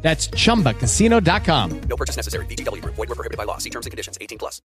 That's chumbacasino.com. No purchase necessary. VGW Group. Void were prohibited by law. See terms and conditions. 18 plus.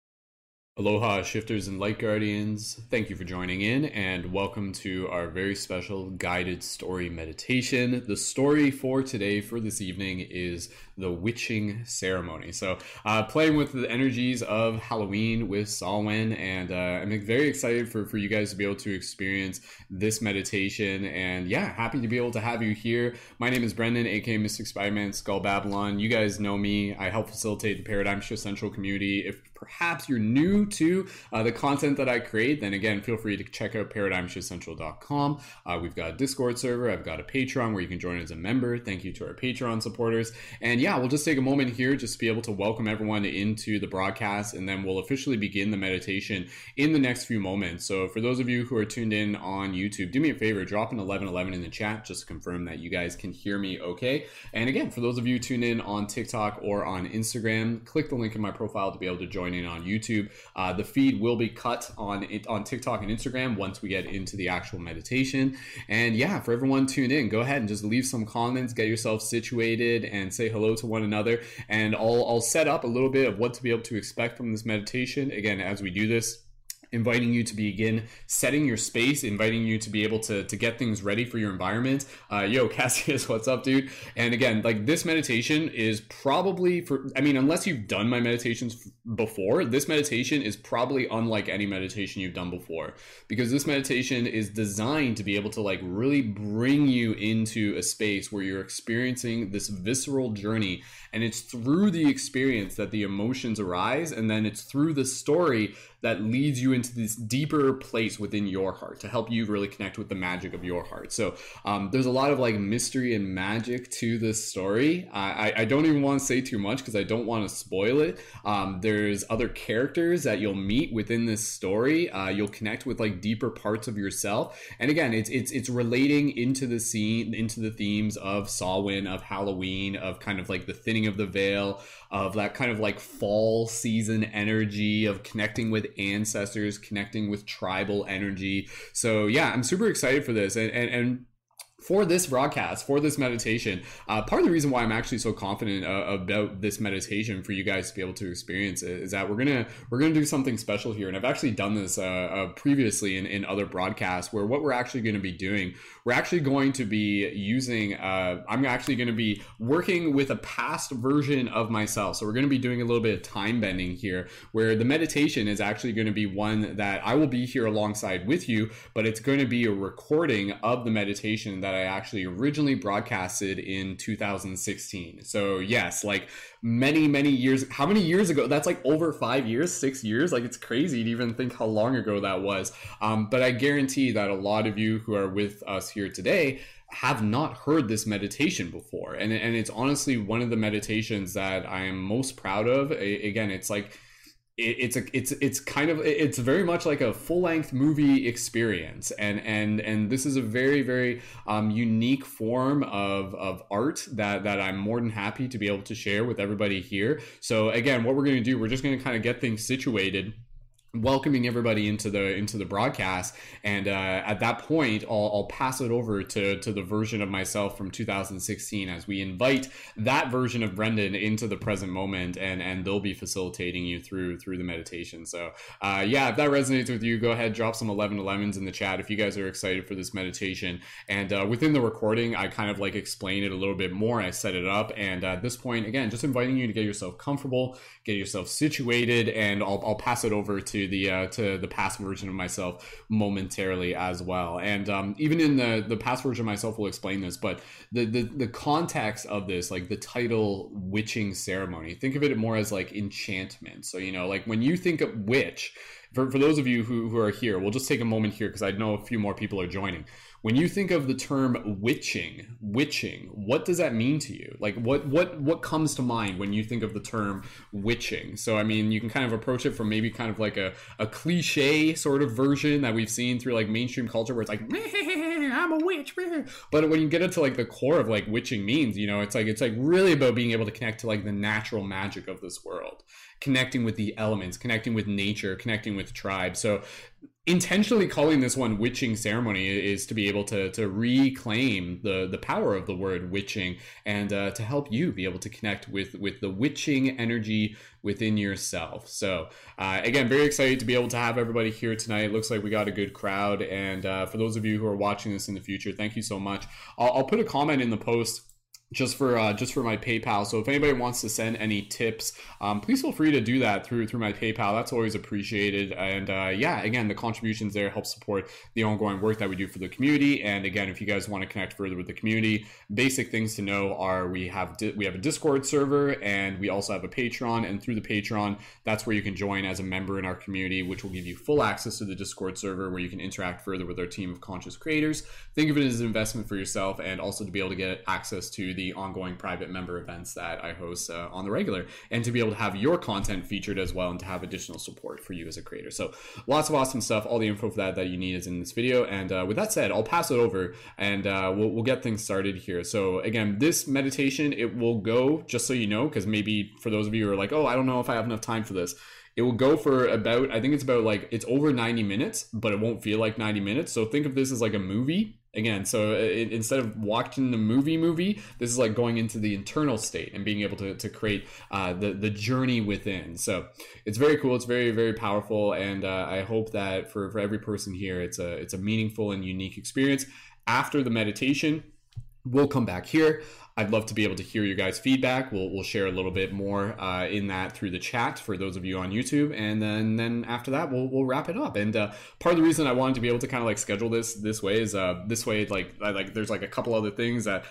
Aloha, shifters and light guardians. Thank you for joining in and welcome to our very special guided story meditation. The story for today, for this evening, is the witching ceremony. So, uh, playing with the energies of Halloween with Samhain, and uh, I'm very excited for, for you guys to be able to experience this meditation. And yeah, happy to be able to have you here. My name is Brendon, aka Mystic Spider-Man Skull Babylon. You guys know me. I help facilitate the Paradigm Shift Central community. If perhaps you're new to uh, the content that I create, then again, feel free to check out paradigmshiftcentral.com. Uh, we've got a Discord server, I've got a Patreon where you can join as a member. Thank you to our Patreon supporters. And yeah, we'll just take a moment here just to be able to welcome everyone into the broadcast, and then we'll officially begin the meditation in the next few moments. So for those of you who are tuned in on YouTube, do me a favor, drop an 1111 in the chat just to confirm that you guys can hear me okay. And again, for those of you tuned in on TikTok or on Instagram, click the link in my profile to be able to join in on YouTube. Uh, the feed will be cut on on TikTok and Instagram once we get into the actual meditation. And yeah, for everyone tuned in, go ahead and just leave some comments, get yourself situated, and say hello to one another. And I'll I'll set up a little bit of what to be able to expect from this meditation. Again, as we do this inviting you to begin setting your space, inviting you to be able to, to get things ready for your environment. Uh, yo, Cassius, what's up, dude? And again, like this meditation is probably for, I mean, unless you've done my meditations before, this meditation is probably unlike any meditation you've done before because this meditation is designed to be able to like really bring you into a space where you're experiencing this visceral journey. And it's through the experience that the emotions arise. And then it's through the story that leads you into this deeper place within your heart to help you really connect with the magic of your heart. So um, there's a lot of like mystery and magic to this story. I, I don't even want to say too much because I don't want to spoil it. Um, there's other characters that you'll meet within this story. Uh, you'll connect with like deeper parts of yourself. And again, it's it's it's relating into the scene, into the themes of Samhain, of Halloween, of kind of like the thinning of the veil, of that kind of like fall season energy of connecting with ancestors, connecting with tribal energy. So yeah, I'm super excited for this. And and, and for this broadcast, for this meditation, uh, part of the reason why I'm actually so confident uh, about this meditation for you guys to be able to experience is that we're gonna we're gonna do something special here, and I've actually done this uh, uh previously in, in other broadcasts where what we're actually going to be doing, we're actually going to be using. Uh, I'm actually going to be working with a past version of myself, so we're going to be doing a little bit of time bending here, where the meditation is actually going to be one that I will be here alongside with you, but it's going to be a recording of the meditation that that I actually originally broadcasted in 2016. So, yes, like many, many years. How many years ago? That's like over five years, six years. Like, it's crazy to even think how long ago that was. Um, but I guarantee that a lot of you who are with us here today have not heard this meditation before. And, and it's honestly one of the meditations that I am most proud of. A, again, it's like, it's a it's it's kind of it's very much like a full length movie experience and and and this is a very very um, unique form of of art that that I'm more than happy to be able to share with everybody here. So again, what we're going to do, we're just going to kind of get things situated welcoming everybody into the into the broadcast. And uh, at that point I'll, I'll pass it over to to the version of myself from 2016 as we invite that version of Brendon into the present moment and and they'll be facilitating you through through the meditation. So uh, yeah if that resonates with you go ahead drop some 11 11s in the chat if you guys are excited for this meditation. And uh, within the recording I kind of like explain it a little bit more. I set it up and at this point again just inviting you to get yourself comfortable get yourself situated and I'll, I'll pass it over to the uh, to the past version of myself momentarily as well. And um, even in the the past version of myself will explain this, but the, the the context of this, like the title witching ceremony, think of it more as like enchantment. So you know, like when you think of witch, for, for those of you who, who are here, we'll just take a moment here because I know a few more people are joining. When you think of the term witching, witching, what does that mean to you? Like what what what comes to mind when you think of the term witching? So I mean, you can kind of approach it from maybe kind of like a, a cliche sort of version that we've seen through like mainstream culture where it's like I'm a witch. But when you get into like the core of like witching means, you know, it's like it's like really about being able to connect to like the natural magic of this world connecting with the elements, connecting with nature, connecting with tribe. So intentionally calling this one witching ceremony is to be able to to reclaim the the power of the word witching and uh, to help you be able to connect with with the witching energy within yourself. So uh, again very excited to be able to have everybody here tonight. It looks like we got a good crowd. And uh, for those of you who are watching this in the future thank you so much. I'll, I'll put a comment in the post just for uh, just for my PayPal. So if anybody wants to send any tips, um, please feel free to do that through through my PayPal. That's always appreciated. And uh, yeah, again, the contributions there help support the ongoing work that we do for the community. And again, if you guys want to connect further with the community, basic things to know are we have di- we have a Discord server and we also have a Patreon. And through the Patreon, that's where you can join as a member in our community, which will give you full access to the Discord server where you can interact further with our team of conscious creators. Think of it as an investment for yourself and also to be able to get access to the ongoing private member events that I host uh, on the regular, and to be able to have your content featured as well, and to have additional support for you as a creator. So lots of awesome stuff. All the info for that that you need is in this video. And uh, with that said, I'll pass it over, and uh, we'll, we'll get things started here. So again, this meditation it will go just so you know, because maybe for those of you who are like, oh, I don't know if I have enough time for this it will go for about i think it's about like it's over 90 minutes but it won't feel like 90 minutes so think of this as like a movie again so it, instead of watching the movie movie this is like going into the internal state and being able to, to create uh, the, the journey within. So it's very cool it's very very powerful and uh, i hope that for, for every person here it's a it's a meaningful and unique experience. After the meditation we'll come back here I'd love to be able to hear your guys' feedback. We'll, we'll share a little bit more uh, in that through the chat for those of you on YouTube, and then then after that we'll we'll wrap it up. And uh, part of the reason I wanted to be able to kind of like schedule this this way is uh, this way like I, like there's like a couple other things that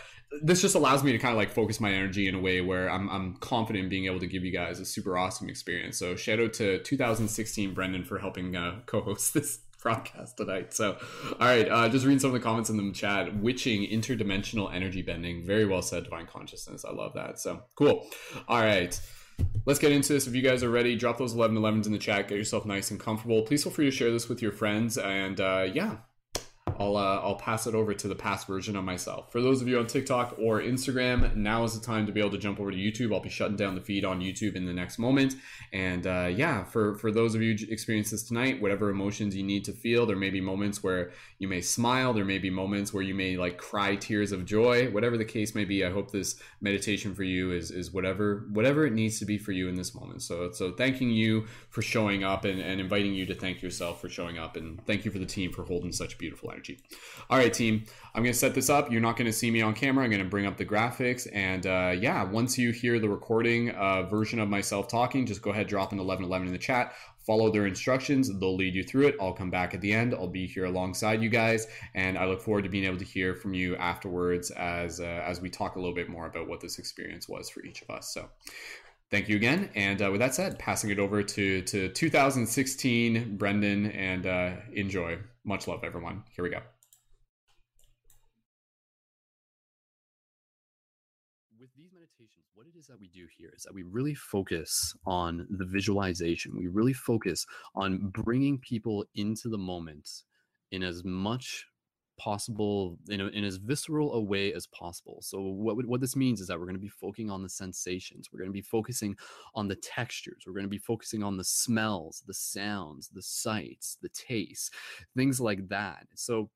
this just allows me to kind of like focus my energy in a way where I'm, I'm confident in being able to give you guys a super awesome experience. So shout out to 2016 Brendon for helping uh, co-host this broadcast tonight. So, all right, uh, just reading some of the comments in the chat. Witching, interdimensional energy bending. Very well said, divine consciousness. I love that. So cool. All right. Let's get into this. If you guys are ready, drop those 11 11s in the chat. Get yourself nice and comfortable. Please feel free to share this with your friends. And uh, yeah, I'll uh, I'll pass it over to the past version of myself. For those of you on TikTok or Instagram, now is the time to be able to jump over to YouTube. I'll be shutting down the feed on YouTube in the next moment. And uh, yeah, for for those of you experience this tonight, whatever emotions you need to feel, there may be moments where you may smile. There may be moments where you may like cry tears of joy. Whatever the case may be, I hope this meditation for you is is whatever whatever it needs to be for you in this moment. So so thanking you for showing up and, and inviting you to thank yourself for showing up and thank you for the team for holding such beautiful energy. All right, team. I'm going to set this up. You're not going to see me on camera. I'm going to bring up the graphics. And uh, yeah, once you hear the recording uh, version of myself talking, just go ahead, drop an 1111 in the chat. Follow their instructions. They'll lead you through it. I'll come back at the end. I'll be here alongside you guys, and I look forward to being able to hear from you afterwards as uh, as we talk a little bit more about what this experience was for each of us. So, thank you again. And uh, with that said, passing it over to to 2016 Brendon, and uh, enjoy. Much love, everyone. Here we go. With these meditations, what it is that we do here is that we really focus on the visualization. We really focus on bringing people into the moment in as much possible in, a, in as visceral a way as possible so what, what this means is that we're going to be focusing on the sensations we're going to be focusing on the textures we're going to be focusing on the smells the sounds the sights the tastes things like that so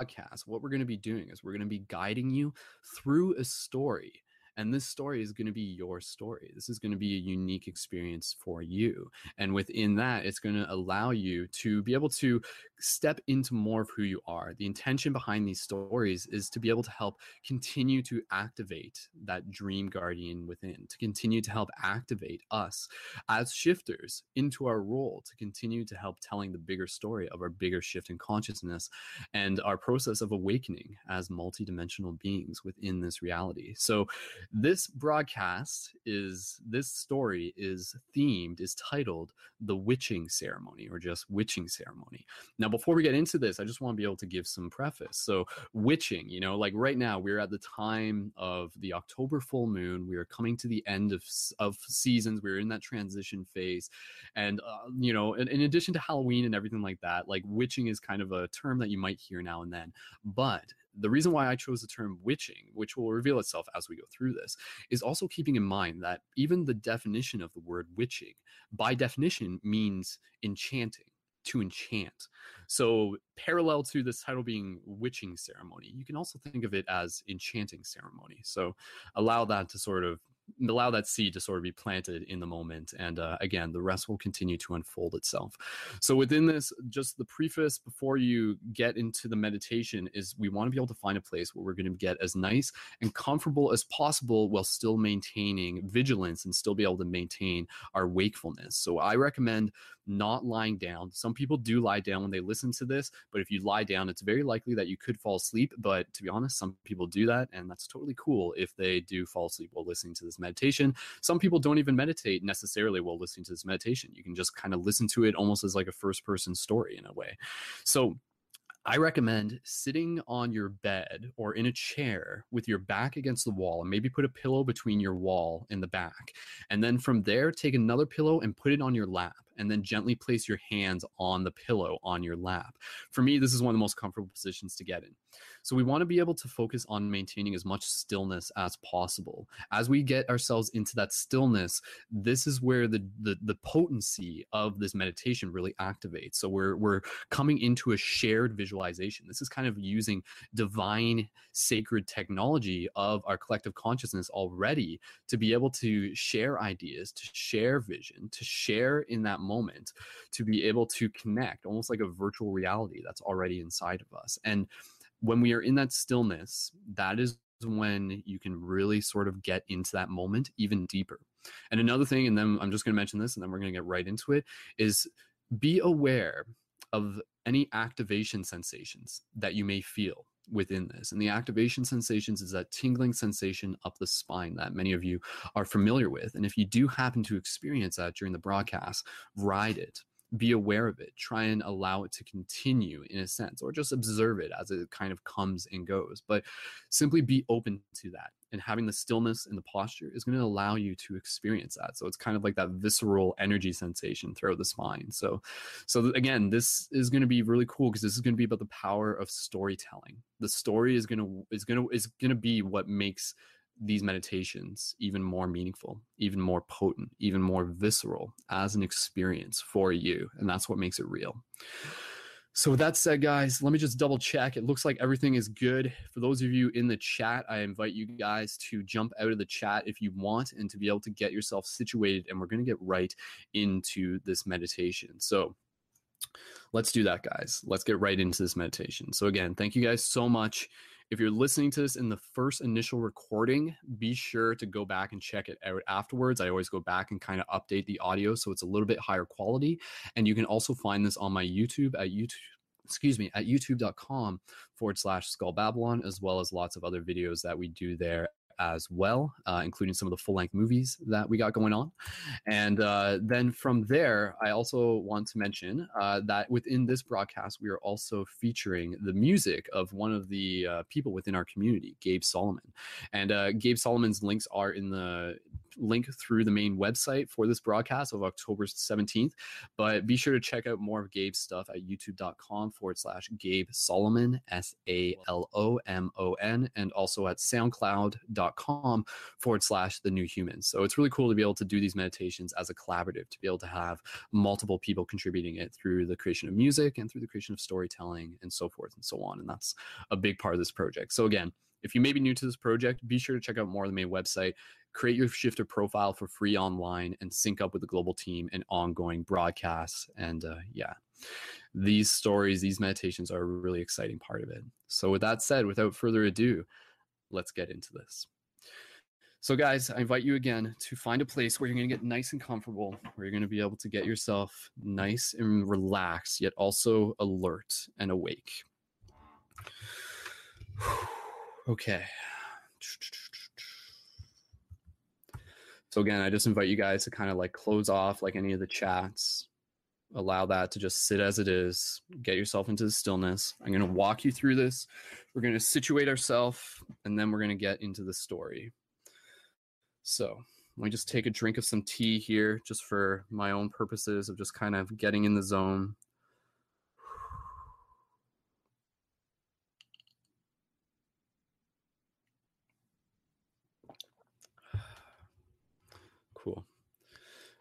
podcast what we're going to be doing is we're going to be guiding you through a story and this story is going to be your story. This is going to be a unique experience for you. And within that, it's going to allow you to be able to step into more of who you are. The intention behind these stories is to be able to help continue to activate that dream guardian within, to continue to help activate us as shifters into our role, to continue to help telling the bigger story of our bigger shift in consciousness and our process of awakening as multidimensional beings within this reality. So, This broadcast is this story is themed, is titled The Witching Ceremony or just Witching Ceremony. Now, before we get into this, I just want to be able to give some preface. So, witching, you know, like right now, we're at the time of the October full moon. We are coming to the end of, of seasons. We're in that transition phase. And, uh, you know, in, in addition to Halloween and everything like that, like witching is kind of a term that you might hear now and then. But the reason why I chose the term witching, which will reveal itself as we go through this, is also keeping in mind that even the definition of the word witching, by definition, means enchanting, to enchant. So, parallel to this title being witching ceremony, you can also think of it as enchanting ceremony. So, allow that to sort of allow that seed to sort of be planted in the moment and uh, again the rest will continue to unfold itself so within this just the preface before you get into the meditation is we want to be able to find a place where we're going to get as nice and comfortable as possible while still maintaining vigilance and still be able to maintain our wakefulness so i recommend not lying down some people do lie down when they listen to this but if you lie down it's very likely that you could fall asleep but to be honest some people do that and that's totally cool if they do fall asleep while listening to this meditation. Some people don't even meditate necessarily while listening to this meditation. You can just kind of listen to it almost as like a first person story in a way. So I recommend sitting on your bed or in a chair with your back against the wall and maybe put a pillow between your wall and the back. And then from there, take another pillow and put it on your lap and then gently place your hands on the pillow on your lap. For me, this is one of the most comfortable positions to get in. So we want to be able to focus on maintaining as much stillness as possible. As we get ourselves into that stillness, this is where the the, the potency of this meditation really activates. So we're we're coming into a shared visualization. This is kind of using divine sacred technology of our collective consciousness already to be able to share ideas, to share vision, to share in that moment, to be able to connect almost like a virtual reality that's already inside of us. And when we are in that stillness, that is when you can really sort of get into that moment even deeper. And another thing, and then I'm just going to mention this and then we're going to get right into it, is be aware of any activation sensations that you may feel within this. And the activation sensations is that tingling sensation up the spine that many of you are familiar with. And if you do happen to experience that during the broadcast, ride it be aware of it try and allow it to continue in a sense or just observe it as it kind of comes and goes but simply be open to that and having the stillness and the posture is going to allow you to experience that so it's kind of like that visceral energy sensation throughout the spine so so again this is going to be really cool because this is going to be about the power of storytelling. The story is going to is going to is going to be what makes these meditations even more meaningful, even more potent, even more visceral as an experience for you. And that's what makes it real. So, with that said, guys, let me just double check. It looks like everything is good. For those of you in the chat, I invite you guys to jump out of the chat if you want and to be able to get yourself situated. And we're going to get right into this meditation. So, let's do that, guys. Let's get right into this meditation. So, again, thank you guys so much. If you're listening to this in the first initial recording, be sure to go back and check it out afterwards. I always go back and kind of update the audio so it's a little bit higher quality. And you can also find this on my YouTube at YouTube excuse me, at youtube.com forward slash skull babylon, as well as lots of other videos that we do there as well, uh, including some of the full length movies that we got going on. And uh, then from there, I also want to mention uh, that within this broadcast, we are also featuring the music of one of the uh, people within our community, Gabe Salomon. And uh, Gabe Salomon's links are in the link through the main website for this broadcast of October 17th. But be sure to check out more of Gabe's stuff at youtube.com forward slash Gabe Salomon, S A L O M O N, and also at soundcloud.com forward slash the new humans. So it's really cool to be able to do these meditations as a collaborative, to be able to have multiple people contributing it through the creation of music and through the creation of storytelling and so forth and so on. And that's a big part of this project. So again, if you may be new to this project, be sure to check out more of the main website. Create your shifter profile for free online and sync up with the global team and ongoing broadcasts and uh, yeah. These stories these meditations are a really exciting part of it. So with that said without further ado let's get into this. So guys i invite you again to find a place where you're going to get nice and comfortable where you're going to be able to get yourself nice and relaxed yet also alert and awake okay So again, I just invite you guys to kind of like close off like any of the chats. Allow that to just sit as it is. Get yourself into the stillness. I'm going to walk you through this. We're going to situate ourselves and then we're going to get into the story. So, let me just take a drink of some tea here just for my own purposes of just kind of getting in the zone. Cool.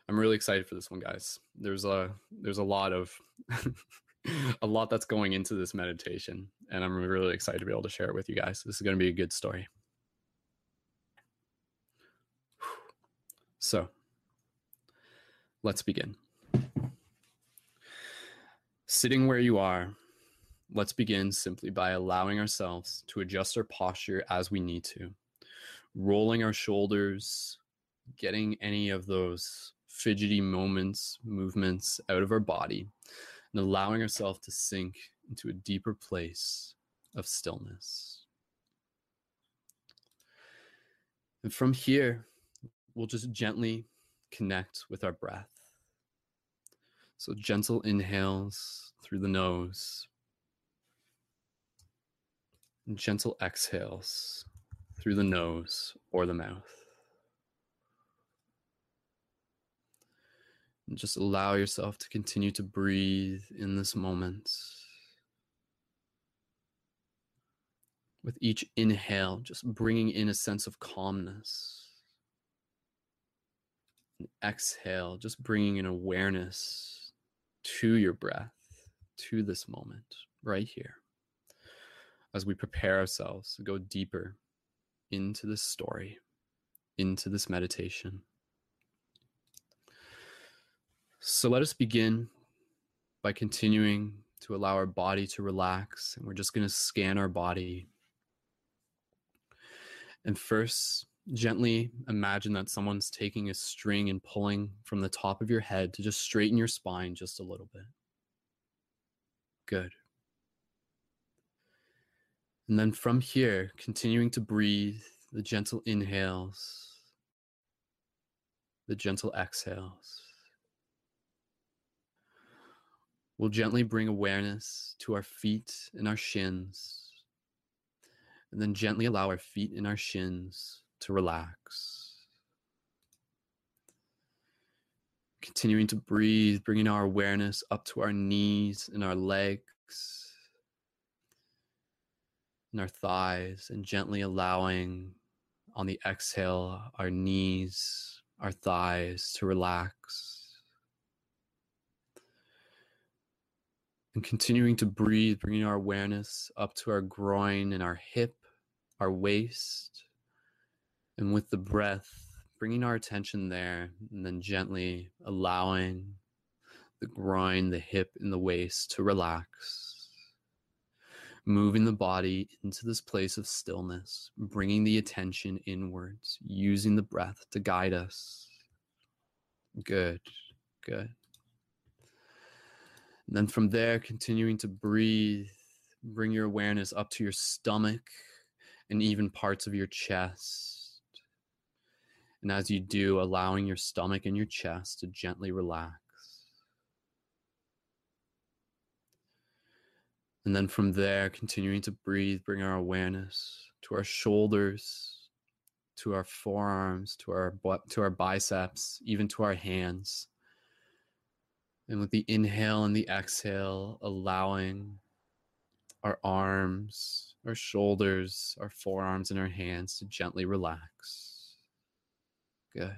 I'm really excited for this one, guys. There's a there's a lot of a lot that's going into this meditation, and I'm really excited to be able to share it with you guys. This is going to be a good story. So, let's begin. Sitting where you are, let's begin simply by allowing ourselves to adjust our posture as we need to, rolling our shoulders, getting any of those fidgety moments, movements out of our body, and allowing ourselves to sink into a deeper place of stillness. And from here, we'll just gently connect with our breath. So, gentle inhales through the nose, and gentle exhales through the nose or the mouth. And just allow yourself to continue to breathe in this moment. With each inhale, just bringing in a sense of calmness. And exhale, just bringing an awareness to your breath, to this moment right here, as we prepare ourselves to go deeper into this story, into this meditation. So let us begin by continuing to allow our body to relax, and we're just going to scan our body. And first, gently imagine that someone's taking a string and pulling from the top of your head to just straighten your spine just a little bit. Good. And then from here, continuing to breathe the gentle inhales, the gentle exhales. We'll gently bring awareness to our feet and our shins, and then gently allow our feet and our shins to relax. Continuing to breathe, bringing our awareness up to our knees and our legs and our thighs, and gently allowing on the exhale our knees, our thighs to relax. And continuing to breathe, bringing our awareness up to our groin and our hip, our waist. And with the breath, bringing our attention there, and then gently allowing the groin, the hip, and the waist to relax. Moving the body into this place of stillness, bringing the attention inwards, using the breath to guide us. Good, good. And then from there, continuing to breathe, bring your awareness up to your stomach and even parts of your chest. And as you do, allowing your stomach and your chest to gently relax. And then from there, continuing to breathe, bring our awareness to our shoulders, to our forearms, to our to our biceps, even to our hands. And with the inhale and the exhale, allowing our arms, our shoulders, our forearms, and our hands to gently relax. Good.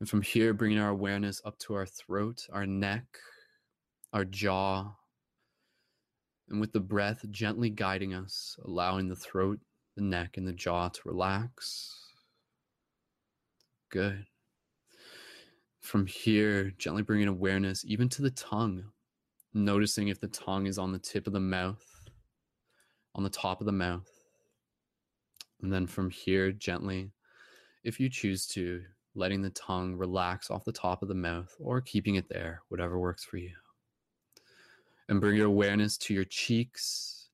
And from here, bringing our awareness up to our throat, our neck, our jaw. And with the breath gently guiding us, allowing the throat, the neck, and the jaw to relax. Good. From here, gently bringing awareness even to the tongue, noticing if the tongue is on the tip of the mouth, on the top of the mouth. And then from here, gently, if you choose to, letting the tongue relax off the top of the mouth or keeping it there, whatever works for you. And bring your awareness to your cheeks,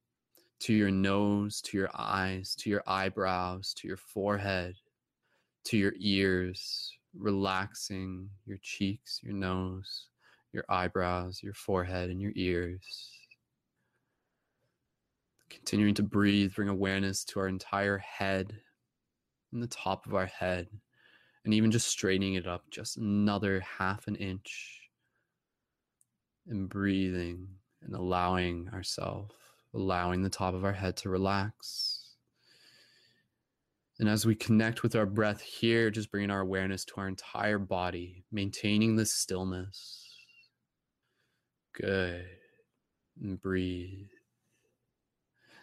to your nose, to your eyes, to your eyebrows, to your forehead, to your ears, relaxing your cheeks, your nose, your eyebrows, your forehead, and your ears. Continuing to breathe, bring awareness to our entire head and the top of our head, and even just straightening it up just another half an inch. And breathing and allowing ourselves, allowing the top of our head to relax. And as we connect with our breath here, just bringing our awareness to our entire body, maintaining the stillness. Good. And breathe.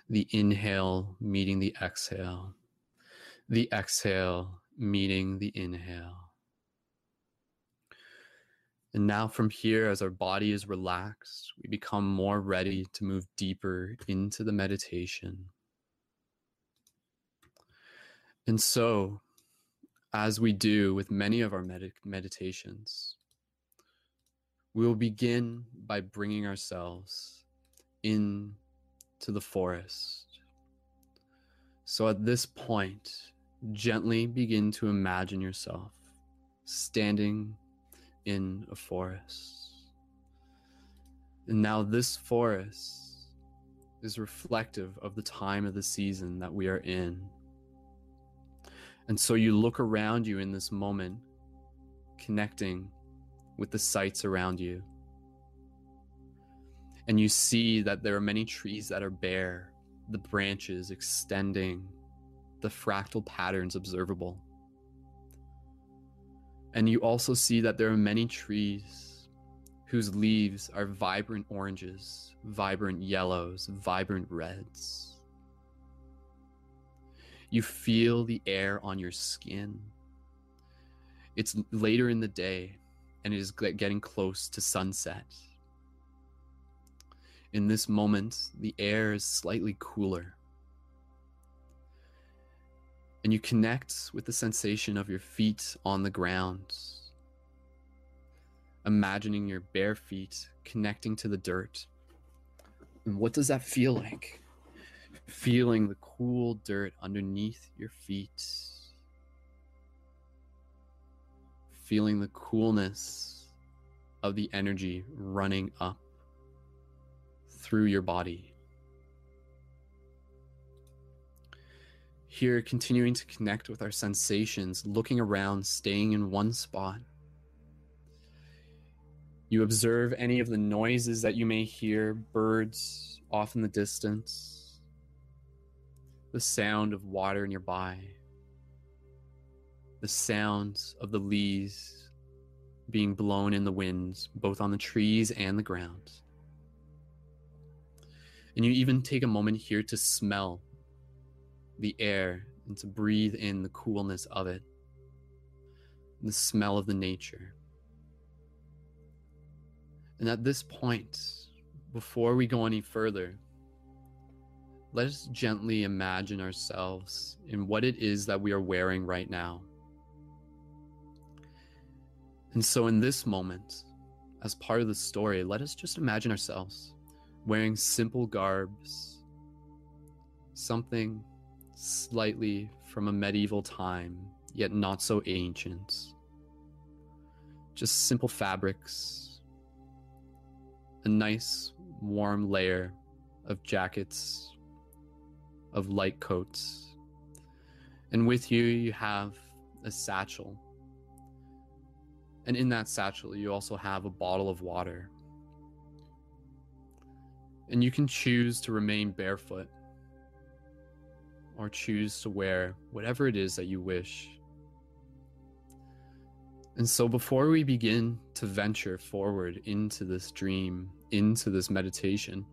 The inhale meeting the exhale. The exhale meeting the inhale. And now, from here, as our body is relaxed, we become more ready to move deeper into the meditation. And so, as we do with many of our med- meditations, we will begin by bringing ourselves in to the forest. So at this point, gently begin to imagine yourself standing in a forest. And now, this forest is reflective of the time of the season that we are in. And so you look around you in this moment, connecting with the sights around you. And you see that there are many trees that are bare, the branches extending, the fractal patterns observable. And you also see that there are many trees whose leaves are vibrant oranges, vibrant yellows, vibrant reds. You feel the air on your skin. It's later in the day and it is getting close to sunset. In this moment, the air is slightly cooler. And you connect with the sensation of your feet on the ground. Imagining your bare feet connecting to the dirt. And what does that feel like? Feeling the cool dirt underneath your feet. Feeling the coolness of the energy running up through your body. Here, continuing to connect with our sensations, looking around, staying in one spot. You observe any of the noises that you may hear birds off in the distance, the sound of water nearby, the sounds of the leaves being blown in the winds, both on the trees and the ground. And you even take a moment here to smell the air and to breathe in the coolness of it, the smell of the nature. And at this point, before we go any further, let us gently imagine ourselves in what it is that we are wearing right now. And so, in this moment, as part of the story, let us just imagine ourselves wearing simple garbs, something slightly from a medieval time, yet not so ancient. Just simple fabrics, a nice warm layer of jackets, of light coats. And with you, you have a satchel. And in that satchel, you also have a bottle of water and you can choose to remain barefoot or choose to wear whatever it is that you wish. And so, before we begin to venture forward into this dream, into this meditation,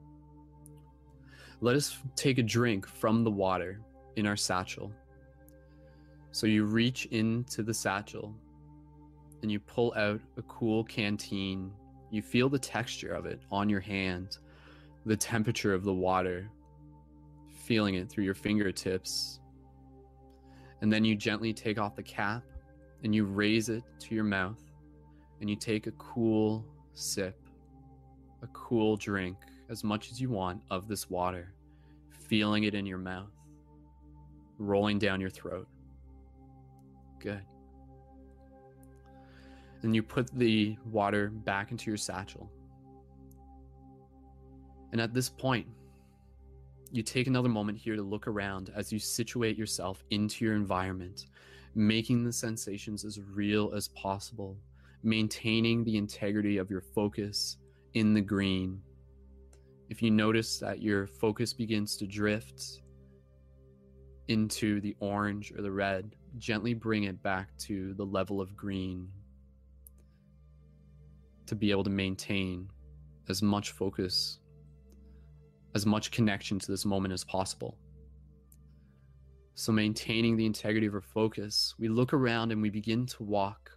let us take a drink from the water in our satchel. So, you reach into the satchel and you pull out a cool canteen. You feel the texture of it on your hand the temperature of the water, feeling it through your fingertips. And then you gently take off the cap and you raise it to your mouth and you take a cool sip, a cool drink, as much as you want of this water, feeling it in your mouth, rolling down your throat. Good. And you put the water back into your satchel. And at this point, you take another moment here to look around as you situate yourself into your environment, making the sensations as real as possible, maintaining the integrity of your focus in the green. If you notice that your focus begins to drift into the orange or the red, gently bring it back to the level of green to be able to maintain as much focus, as much connection to this moment as possible. So, maintaining the integrity of our focus, we look around and we begin to walk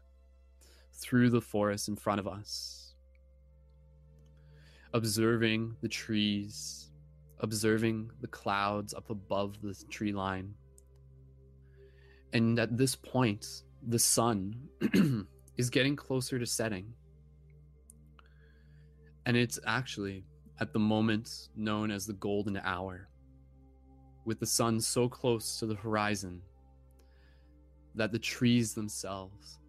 through the forest in front of us, observing the trees, observing the clouds up above the tree line. And at this point, the sun is getting closer to setting. And it's actually at the moment known as the golden hour, with the sun so close to the horizon that the trees themselves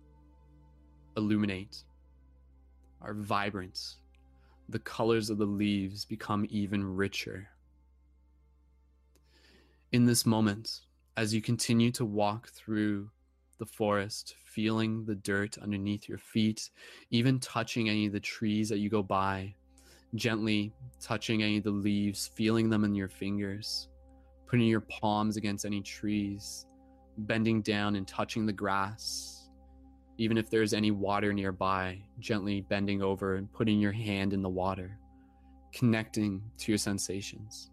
illuminate, are vibrant. The colors of the leaves become even richer. In this moment, as you continue to walk through the forest, feeling the dirt underneath your feet, even touching any of the trees that you go by, gently touching any of the leaves, feeling them in your fingers, putting your palms against any trees, bending down and touching the grass. Even if there's any water nearby, gently bending over and putting your hand in the water, connecting to your sensations.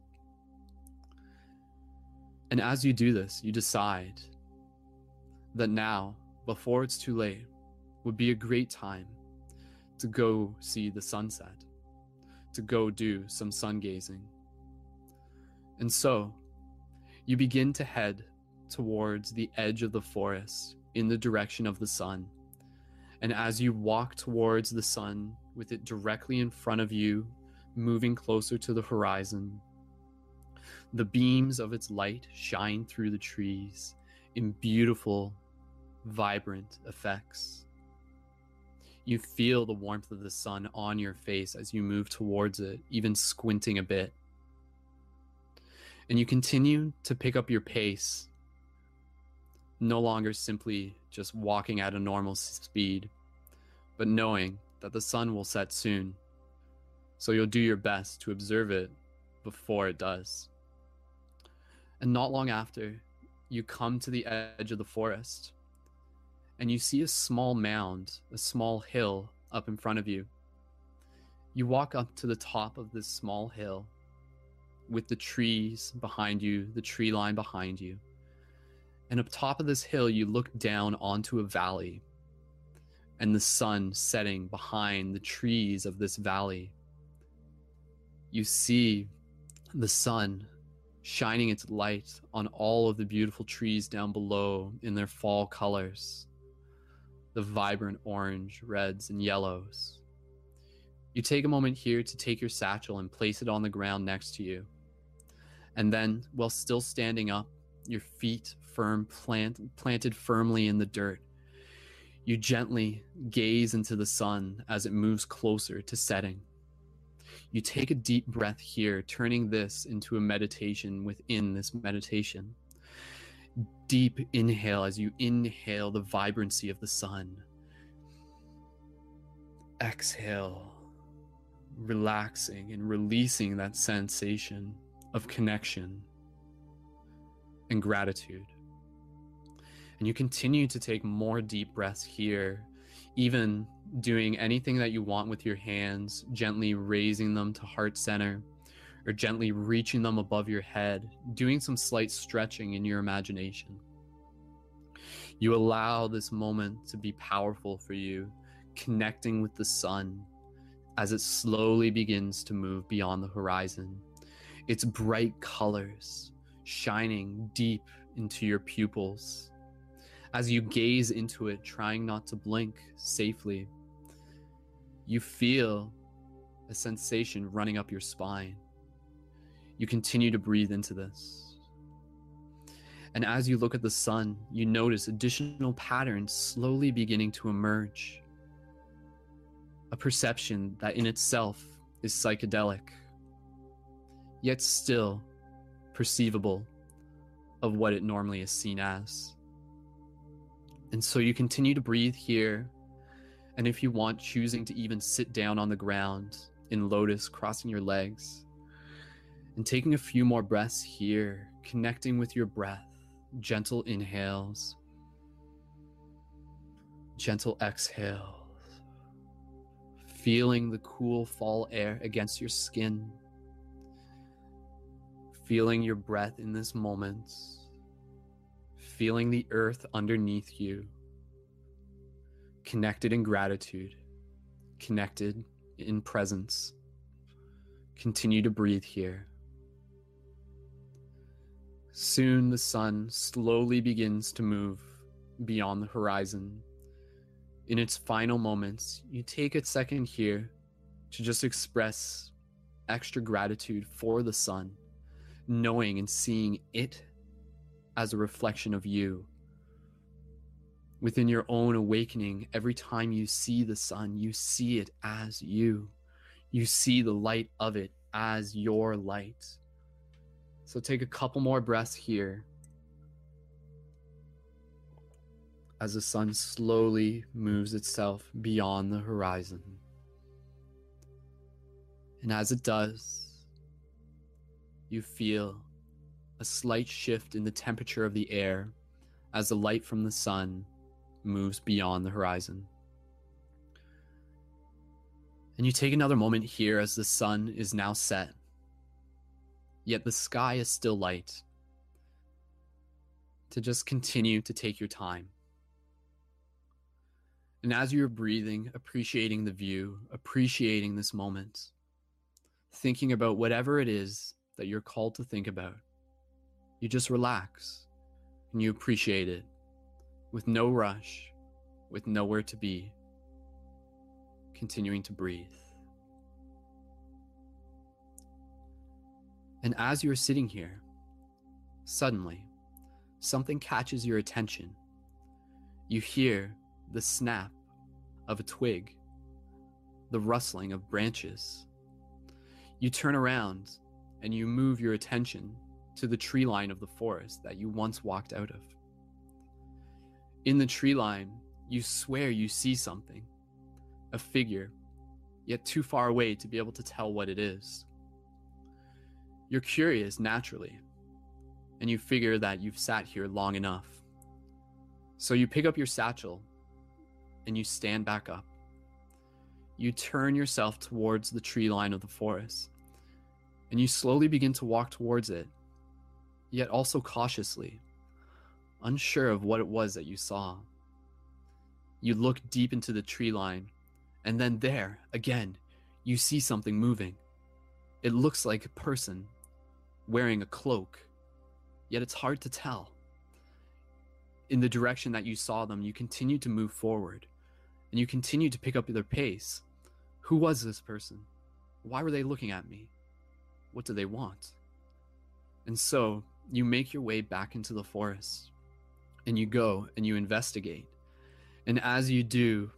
And as you do this, you decide that now, before it's too late, would be a great time to go see the sunset, to go do some sun gazing. And so, you begin to head towards the edge of the forest in the direction of the sun. And as you walk towards the sun with it directly in front of you, moving closer to the horizon, the beams of its light shine through the trees in beautiful, vibrant effects. You feel the warmth of the sun on your face as you move towards it, even squinting a bit. And you continue to pick up your pace, no longer simply just walking at a normal speed, but knowing that the sun will set soon. So you'll do your best to observe it before it does. And not long after, you come to the edge of the forest and you see a small mound, a small hill up in front of you. You walk up to the top of this small hill with the trees behind you, the tree line behind you. And up top of this hill, you look down onto a valley and the sun setting behind the trees of this valley. You see the sun shining its light on all of the beautiful trees down below in their fall colors the vibrant orange, reds, and yellows. You take a moment here to take your satchel and place it on the ground next to you. And then, while still standing up, your feet firm plant, planted firmly in the dirt, you gently gaze into the sun as it moves closer to setting. You take a deep breath here, turning this into a meditation within this meditation deep inhale as you inhale the vibrancy of the sun. Exhale, relaxing and releasing that sensation of connection and gratitude. And you continue to take more deep breaths here, even doing anything that you want with your hands, gently raising them to heart center or gently reaching them above your head, doing some slight stretching in your imagination. You allow this moment to be powerful for you, connecting with the sun as it slowly begins to move beyond the horizon. Its bright colors shining deep into your pupils. As you gaze into it, trying not to blink safely, you feel a sensation running up your spine. You continue to breathe into this. And as you look at the sun, you notice additional patterns slowly beginning to emerge. A perception that in itself is psychedelic, yet still perceivable of what it normally is seen as. And so you continue to breathe here. And if you want, choosing to even sit down on the ground in lotus, crossing your legs, and taking a few more breaths here, connecting with your breath, gentle inhales, gentle exhales, feeling the cool fall air against your skin, feeling your breath in this moment, feeling the earth underneath you, connected in gratitude, connected in presence. Continue to breathe here. Soon the sun slowly begins to move beyond the horizon. In its final moments, you take a second here to just express extra gratitude for the sun, knowing and seeing it as a reflection of you. Within your own awakening, every time you see the sun, you see it as you. You see the light of it as your light. So take a couple more breaths here as the sun slowly moves itself beyond the horizon. And as it does, you feel a slight shift in the temperature of the air as the light from the sun moves beyond the horizon. And you take another moment here as the sun is now set yet the sky is still light. To just continue to take your time. And as you're breathing, appreciating the view, appreciating this moment, thinking about whatever it is that you're called to think about, you just relax and you appreciate it with no rush, with nowhere to be, continuing to breathe. And as you're sitting here, suddenly, something catches your attention. You hear the snap of a twig, the rustling of branches. You turn around and you move your attention to the tree line of the forest that you once walked out of. In the tree line, you swear you see something, a figure, yet too far away to be able to tell what it is. You're curious naturally, and you figure that you've sat here long enough. So you pick up your satchel and you stand back up. You turn yourself towards the tree line of the forest, and you slowly begin to walk towards it, yet also cautiously, unsure of what it was that you saw. You look deep into the tree line, and then there, again, you see something moving. It looks like a person wearing a cloak, yet it's hard to tell. In the direction that you saw them, you continue to move forward and you continue to pick up their pace. Who was this person? Why were they looking at me? What do they want? And so you make your way back into the forest and you go and you investigate. And as you do,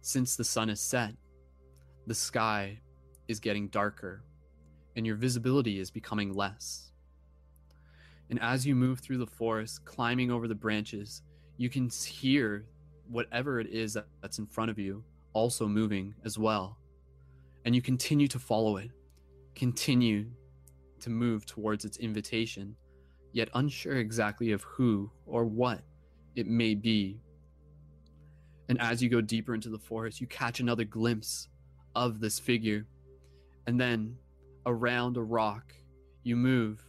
since the sun is set, the sky is getting darker and your visibility is becoming less. And as you move through the forest, climbing over the branches, you can hear whatever it is that's in front of you also moving as well. And you continue to follow it, continue to move towards its invitation, yet unsure exactly of who or what it may be. And as you go deeper into the forest, you catch another glimpse of this figure. And then around a rock, you move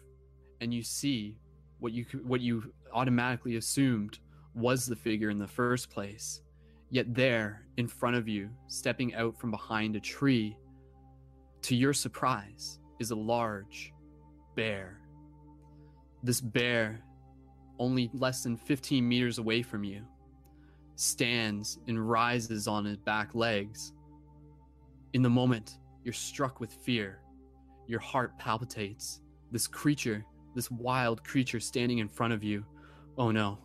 and you see what you what you automatically assumed was the figure in the first place. Yet there, in front of you, stepping out from behind a tree, to your surprise, is a large bear. This bear, only less than 15 meters away from you, stands and rises on his back legs. In the moment, you're struck with fear your heart palpitates. This creature, this wild creature standing in front of you. Oh no,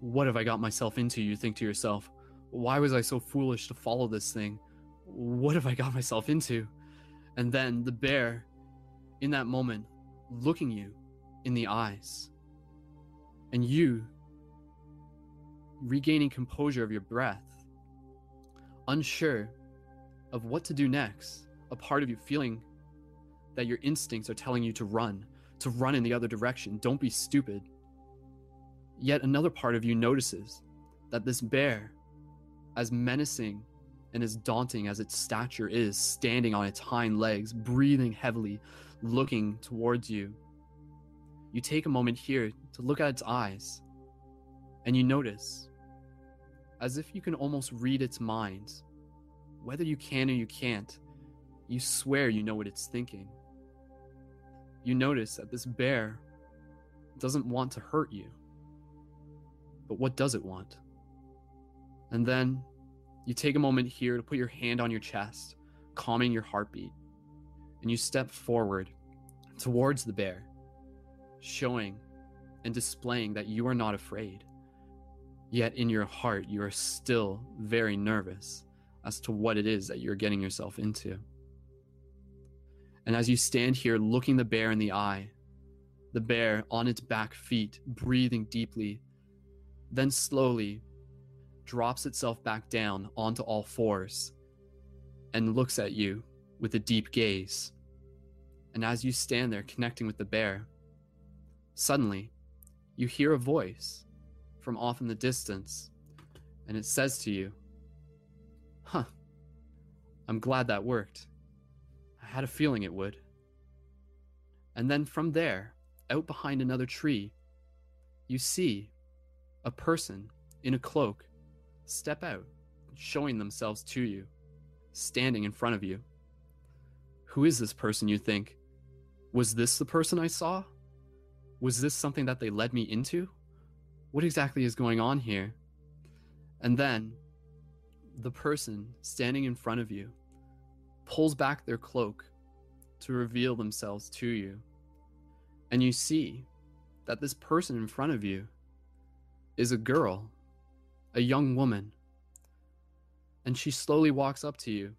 what have I got myself into? You think to yourself. Why was I so foolish to follow this thing? What have I got myself into? And then the bear, in that moment, looking you in the eyes. And you, regaining composure of your breath, unsure of what to do next, a part of you feeling that your instincts are telling you to run, to run in the other direction. Don't be stupid. Yet another part of you notices that this bear, as menacing and as daunting as its stature is, standing on its hind legs, breathing heavily, looking towards you, you take a moment here to look at its eyes, and you notice, as if you can almost read its mind, whether you can or you can't, you swear you know what it's thinking. You notice that this bear doesn't want to hurt you. But what does it want? And then you take a moment here to put your hand on your chest, calming your heartbeat, and you step forward towards the bear, showing and displaying that you are not afraid. Yet in your heart, you are still very nervous as to what it is that you're getting yourself into. And as you stand here looking the bear in the eye, the bear on its back feet, breathing deeply, then slowly drops itself back down onto all fours and looks at you with a deep gaze. And as you stand there connecting with the bear, suddenly you hear a voice from off in the distance, and it says to you, Huh, I'm glad that worked. I had a feeling it would. And then from there, out behind another tree, you see a person in a cloak step out, showing themselves to you, standing in front of you. Who is this person, you think? Was this the person I saw? Was this something that they led me into? What exactly is going on here? And then, the person standing in front of you pulls back their cloak to reveal themselves to you. And you see that this person in front of you is a girl, a young woman. And she slowly walks up to you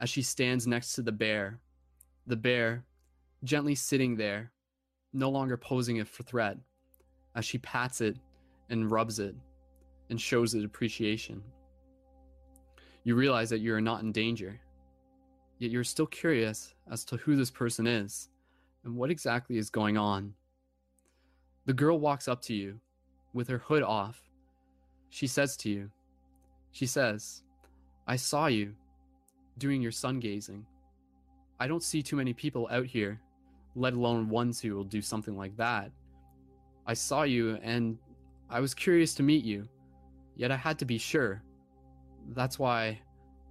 as she stands next to the bear, the bear gently sitting there, no longer posing it for threat, as she pats it and rubs it and shows it appreciation. You realize that you are not in danger, yet you're still curious as to who this person is and what exactly is going on. The girl walks up to you with her hood off. She says to you, She says, I saw you doing your sun gazing. I don't see too many people out here, let alone ones who will do something like that. I saw you and I was curious to meet you, yet I had to be sure. That's why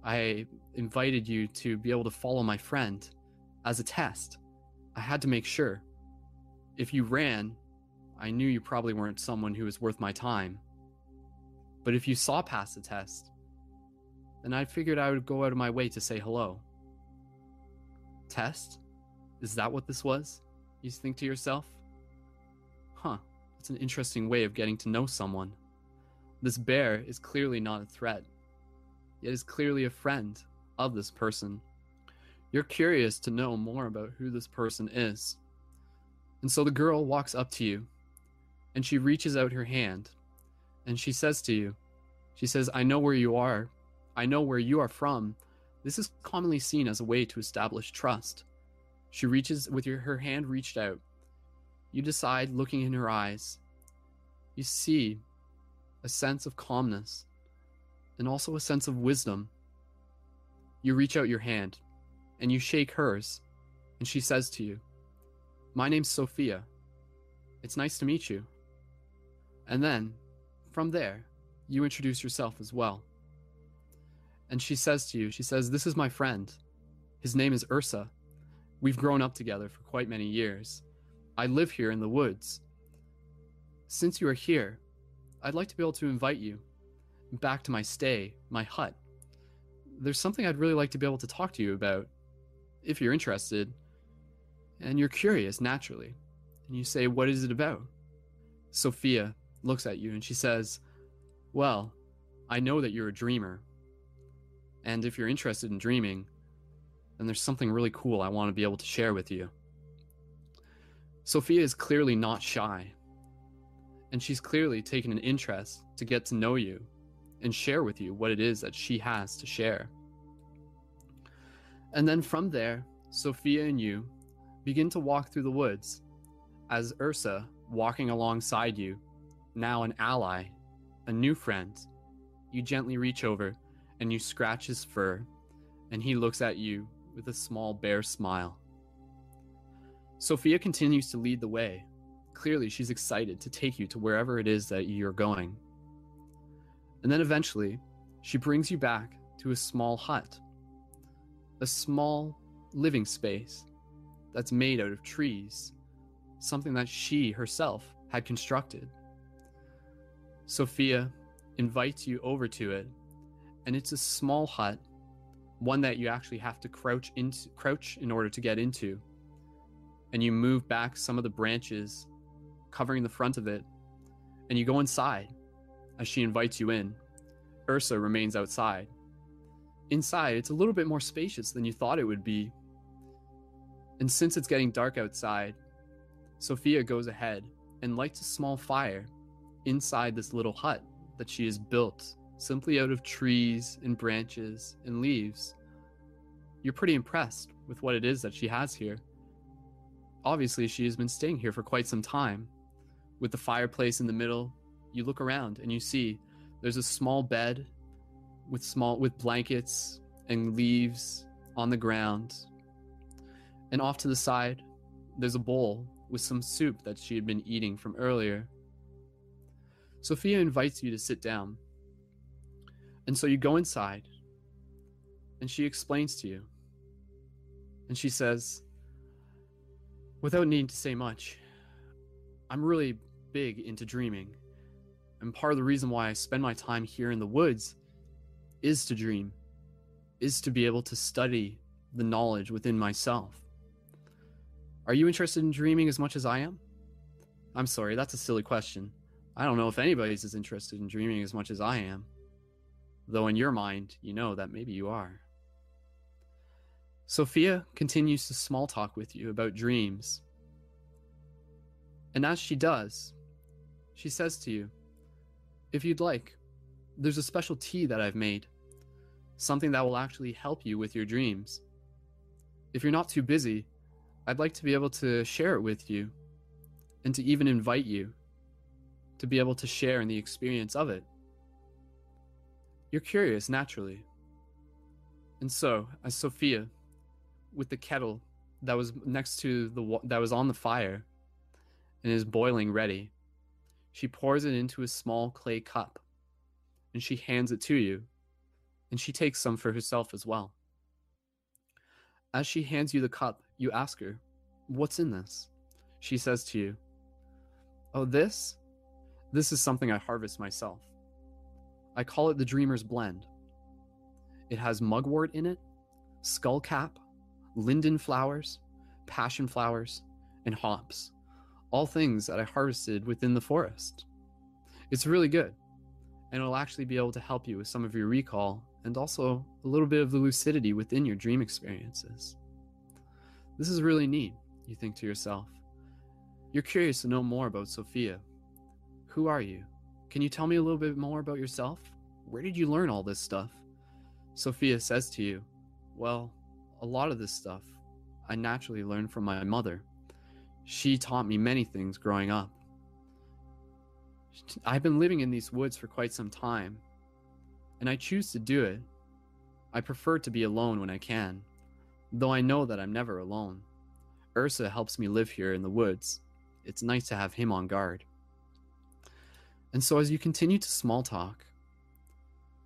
I invited you to be able to follow my friend as a test. I had to make sure. If you ran, I knew you probably weren't someone who was worth my time. But if you saw past the test, then I figured I would go out of my way to say hello. Test? Is that what this was? You think to yourself? Huh, that's an interesting way of getting to know someone. This bear is clearly not a threat, yet is clearly a friend of this person. You're curious to know more about who this person is. And so the girl walks up to you and she reaches out her hand and she says to you, She says, I know where you are. I know where you are from. This is commonly seen as a way to establish trust. She reaches with your, her hand reached out. You decide, looking in her eyes, you see a sense of calmness and also a sense of wisdom. You reach out your hand and you shake hers, and she says to you, My name's Sophia. It's nice to meet you. And then, from there, you introduce yourself as well. And she says to you, She says, This is my friend. His name is Ursa. We've grown up together for quite many years. I live here in the woods. Since you are here, I'd like to be able to invite you back to my stay, my hut. There's something I'd really like to be able to talk to you about, if you're interested, and you're curious naturally. And you say, What is it about? Sophia looks at you and she says, Well, I know that you're a dreamer. And if you're interested in dreaming, then there's something really cool I want to be able to share with you. Sophia is clearly not shy, and she's clearly taken an interest to get to know you and share with you what it is that she has to share. And then from there, Sophia and you begin to walk through the woods as Ursa, walking alongside you, now an ally, a new friend, you gently reach over and you scratch his fur, and he looks at you with a small bare smile. Sophia continues to lead the way. Clearly, she's excited to take you to wherever it is that you're going. And then eventually, she brings you back to a small hut, a small living space that's made out of trees, something that she herself had constructed. Sophia invites you over to it, and it's a small hut, one that you actually have to crouch into crouch in order to get into. And you move back some of the branches covering the front of it, and you go inside as she invites you in. Ursa remains outside. Inside, it's a little bit more spacious than you thought it would be. And since it's getting dark outside, Sophia goes ahead and lights a small fire inside this little hut that she has built simply out of trees and branches and leaves. You're pretty impressed with what it is that she has here. Obviously, she has been staying here for quite some time. With the fireplace in the middle, you look around and you see there's a small bed with small with blankets and leaves on the ground. And off to the side, there's a bowl with some soup that she had been eating from earlier. Sophia invites you to sit down. And so you go inside, and she explains to you. And she says, without needing to say much, I'm really big into dreaming. And part of the reason why I spend my time here in the woods is to dream, is to be able to study the knowledge within myself. Are you interested in dreaming as much as I am? I'm sorry, that's a silly question. I don't know if anybody's as interested in dreaming as much as I am. Though in your mind, you know that maybe you are. Sophia continues to small talk with you about dreams. And as she does, she says to you, If you'd like, there's a special tea that I've made, something that will actually help you with your dreams. If you're not too busy, I'd like to be able to share it with you and to even invite you to be able to share in the experience of it. You're curious naturally. And so, as Sophia, with the kettle that was next to the that was on the fire and is boiling ready, she pours it into a small clay cup and she hands it to you, and she takes some for herself as well. As she hands you the cup, you ask her, What's in this? She says to you, Oh, this? This is something I harvest myself. I call it the Dreamer's Blend. It has mugwort in it, skullcap, linden flowers, passion flowers, and hops, all things that I harvested within the forest. It's really good, and it'll actually be able to help you with some of your recall and also a little bit of the lucidity within your dream experiences. This is really neat, you think to yourself. You're curious to know more about Sophia. Who are you? Can you tell me a little bit more about yourself? Where did you learn all this stuff? Sophia says to you, Well, a lot of this stuff I naturally learned from my mother. She taught me many things growing up. I've been living in these woods for quite some time, and I choose to do it. I prefer to be alone when I can, though I know that I'm never alone. Ursa helps me live here in the woods. It's nice to have him on guard. And so, as you continue to small talk,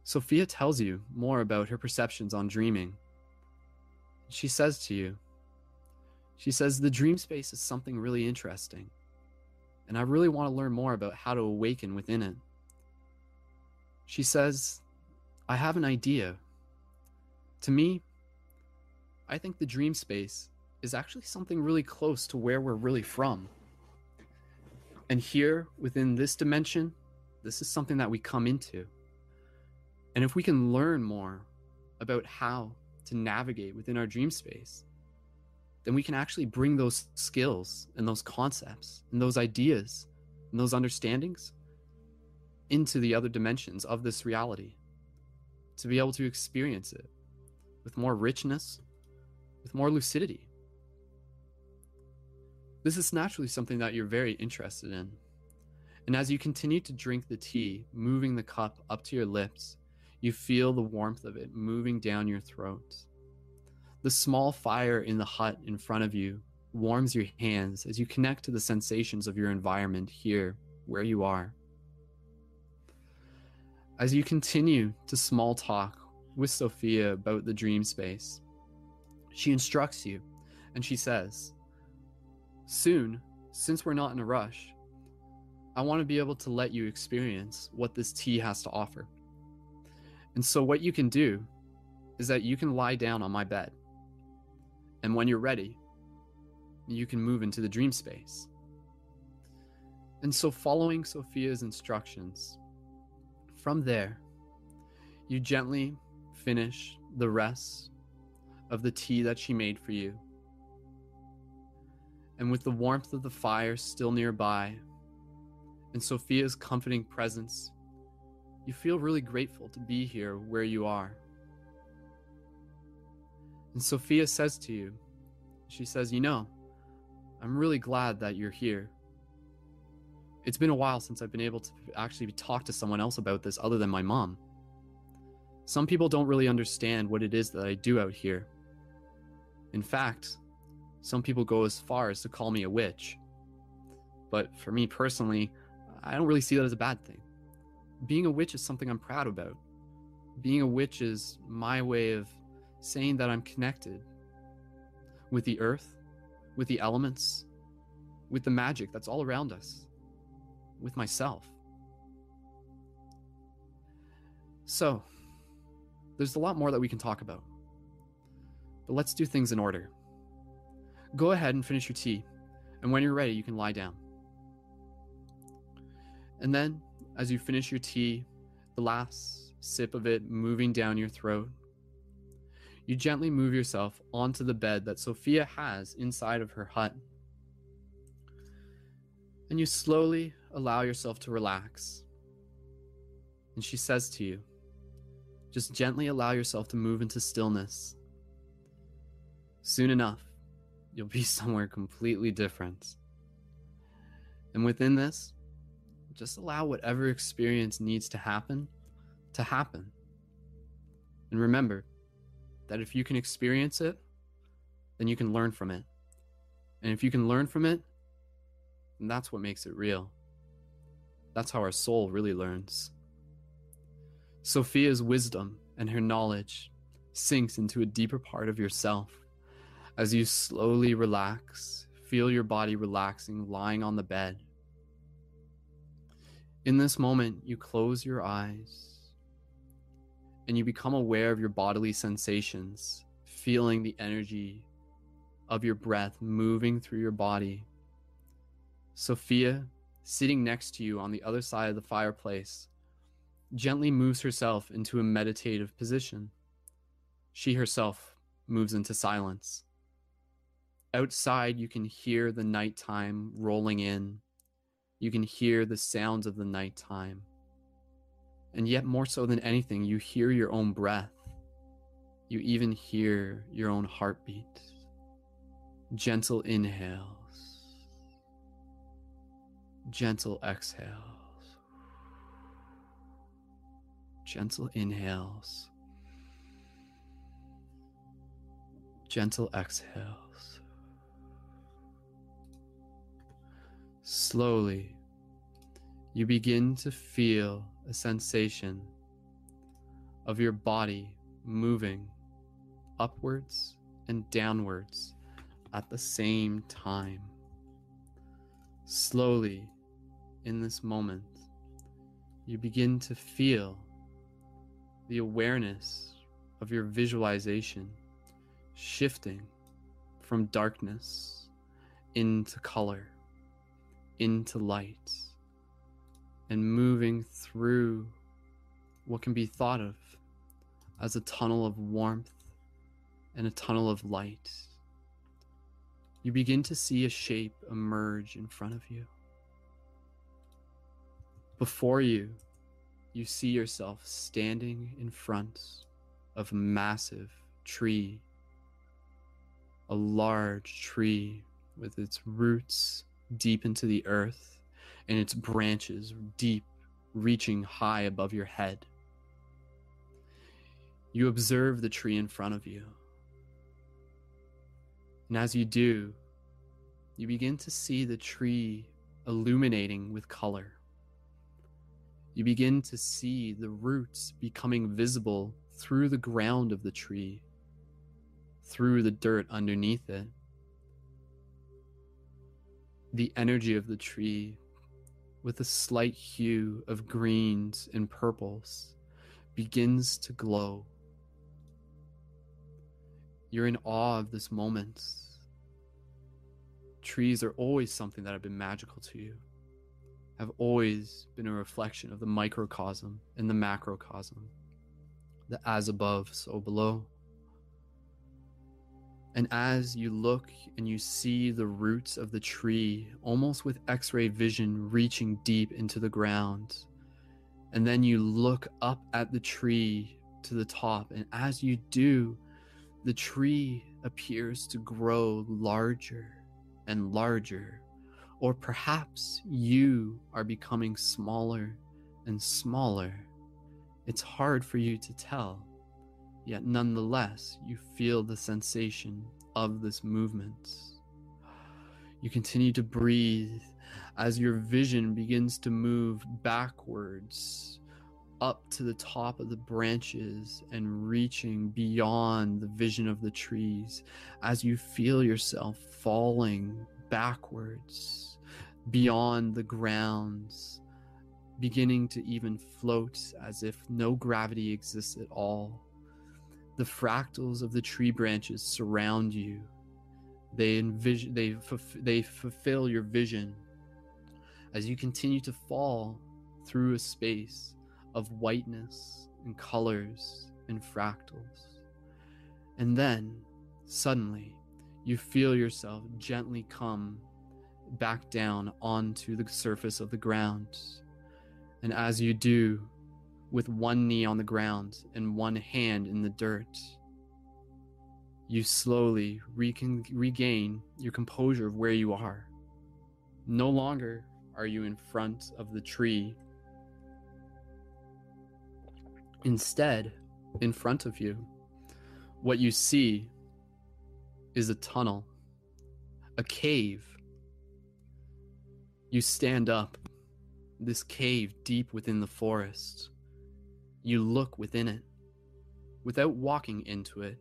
Sophia tells you more about her perceptions on dreaming. She says to you, she says, the dream space is something really interesting, and I really want to learn more about how to awaken within it. She says, I have an idea. To me, I think the dream space is actually something really close to where we're really from. And here within this dimension, this is something that we come into. And if we can learn more about how to navigate within our dream space, then we can actually bring those skills and those concepts and those ideas and those understandings into the other dimensions of this reality to be able to experience it with more richness, with more lucidity. This is naturally something that you're very interested in. And as you continue to drink the tea, moving the cup up to your lips, you feel the warmth of it moving down your throat. The small fire in the hut in front of you warms your hands as you connect to the sensations of your environment here, where you are. As you continue to small talk with Sophia about the dream space, she instructs you and she says, Soon, since we're not in a rush, I want to be able to let you experience what this tea has to offer. And so, what you can do is that you can lie down on my bed. And when you're ready, you can move into the dream space. And so, following Sophia's instructions, from there, you gently finish the rest of the tea that she made for you. And with the warmth of the fire still nearby, and Sophia's comforting presence, you feel really grateful to be here where you are. And Sophia says to you, she says, You know, I'm really glad that you're here. It's been a while since I've been able to actually talk to someone else about this other than my mom. Some people don't really understand what it is that I do out here. In fact, some people go as far as to call me a witch. But for me personally, I don't really see that as a bad thing. Being a witch is something I'm proud about. Being a witch is my way of saying that I'm connected with the earth, with the elements, with the magic that's all around us, with myself. So, there's a lot more that we can talk about. But let's do things in order. Go ahead and finish your tea, and when you're ready, you can lie down. And then, as you finish your tea, the last sip of it moving down your throat, you gently move yourself onto the bed that Sophia has inside of her hut. And you slowly allow yourself to relax. And she says to you, just gently allow yourself to move into stillness. Soon enough, you'll be somewhere completely different. And within this, just allow whatever experience needs to happen to happen. And remember that if you can experience it, then you can learn from it. And if you can learn from it, then that's what makes it real. That's how our soul really learns. Sophia's wisdom and her knowledge sinks into a deeper part of yourself as you slowly relax, feel your body relaxing lying on the bed. In this moment, you close your eyes and you become aware of your bodily sensations, feeling the energy of your breath moving through your body. Sophia, sitting next to you on the other side of the fireplace, gently moves herself into a meditative position. She herself moves into silence. Outside, you can hear the nighttime rolling in. You can hear the sounds of the nighttime. And yet, more so than anything, you hear your own breath. You even hear your own heartbeat. Gentle inhales, gentle exhales, gentle inhales, gentle exhales. Slowly, you begin to feel a sensation of your body moving upwards and downwards at the same time. Slowly, in this moment, you begin to feel the awareness of your visualization shifting from darkness into color into light and moving through what can be thought of as a tunnel of warmth and a tunnel of light. You begin to see a shape emerge in front of you. Before you, you see yourself standing in front of a massive tree, a large tree with its roots deep into the earth and its branches deep, reaching high above your head. You observe the tree in front of you. And as you do, you begin to see the tree illuminating with color. You begin to see the roots becoming visible through the ground of the tree, through the dirt underneath it. The energy of the tree, with a slight hue of greens and purples, begins to glow. You're in awe of this moment. Trees are always something that have been magical to you have always been a reflection of the microcosm and the macrocosm, the as above, so below. And as you look and you see the roots of the tree, almost with x ray vision reaching deep into the ground, and then you look up at the tree to the top, and as you do, the tree appears to grow larger and larger or perhaps you are becoming smaller and smaller. It's hard for you to tell, yet nonetheless, you feel the sensation of this movement. You continue to breathe as your vision begins to move backwards up to the top of the branches and reaching beyond the vision of the trees as you feel yourself falling backwards beyond the grounds, beginning to even float as if no gravity exists at all. The fractals of the tree branches surround you. They envision, they, they fulfill your vision as you continue to fall through a space of whiteness and colors and fractals. And then, suddenly, you feel yourself gently come back down onto the surface of the ground. And as you do, with one knee on the ground and one hand in the dirt, you slowly regain your composure of where you are. No longer are you in front of the tree. Instead, in front of you, what you see is a tunnel, a cave you stand up, this cave deep within the forest. You look within it. Without walking into it,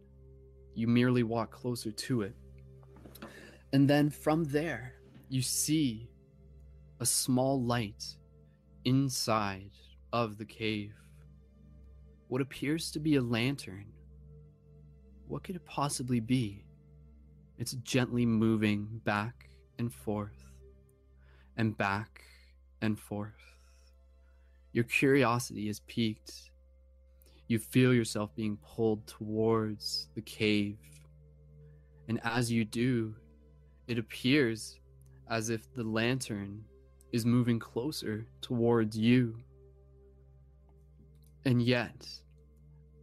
you merely walk closer to it. And then from there, you see a small light inside of the cave. What appears to be a lantern. What could it possibly be? It's gently moving back and forth and back and forth. Your curiosity is piqued. You feel yourself being pulled towards the cave. And as you do, it appears as if the lantern is moving closer towards you. And yet,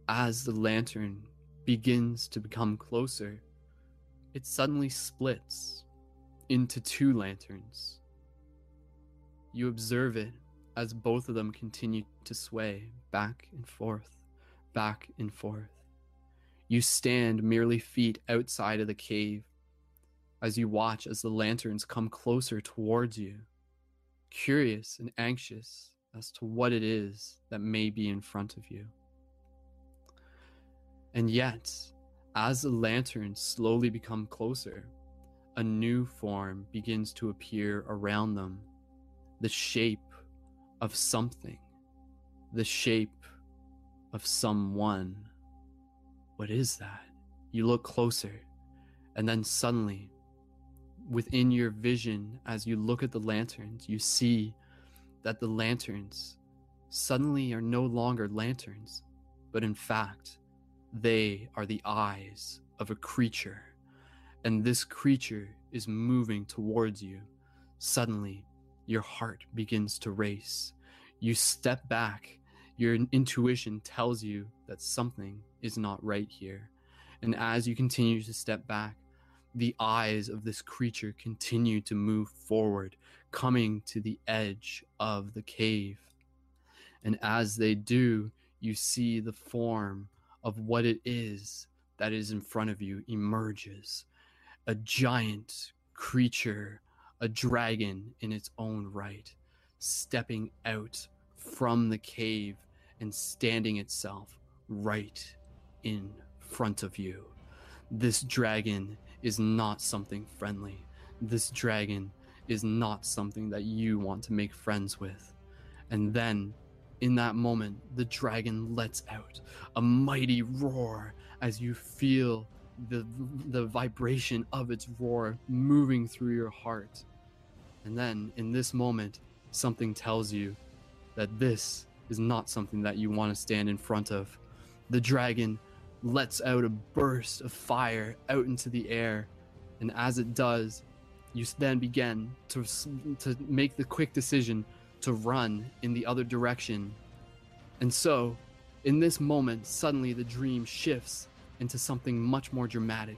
as the lantern begins to become closer, it suddenly splits into two lanterns. You observe it as both of them continue to sway back and forth, back and forth. You stand merely feet outside of the cave as you watch as the lanterns come closer towards you, curious and anxious as to what it is that may be in front of you. And yet, as the lanterns slowly become closer, a new form begins to appear around them the shape of something, the shape of someone. What is that? You look closer, and then suddenly within your vision, as you look at the lanterns, you see that the lanterns suddenly are no longer lanterns, but in fact, they are the eyes of a creature. And this creature is moving towards you. Suddenly, your heart begins to race. You step back. Your intuition tells you that something is not right here. And as you continue to step back, the eyes of this creature continue to move forward, coming to the edge of the cave. And as they do, you see the form of what it is that is in front of you emerges a giant creature, a dragon in its own right, stepping out from the cave and standing itself right in front of you. This dragon is not something friendly. This dragon is not something that you want to make friends with. And then, in that moment, the dragon lets out a mighty roar as you feel the, the vibration of its roar moving through your heart. And then, in this moment, something tells you that this is not something that you want to stand in front of. The dragon lets out a burst of fire out into the air, and as it does, you then begin to to make the quick decision to run in the other direction. And so, in this moment, suddenly the dream shifts into something much more dramatic,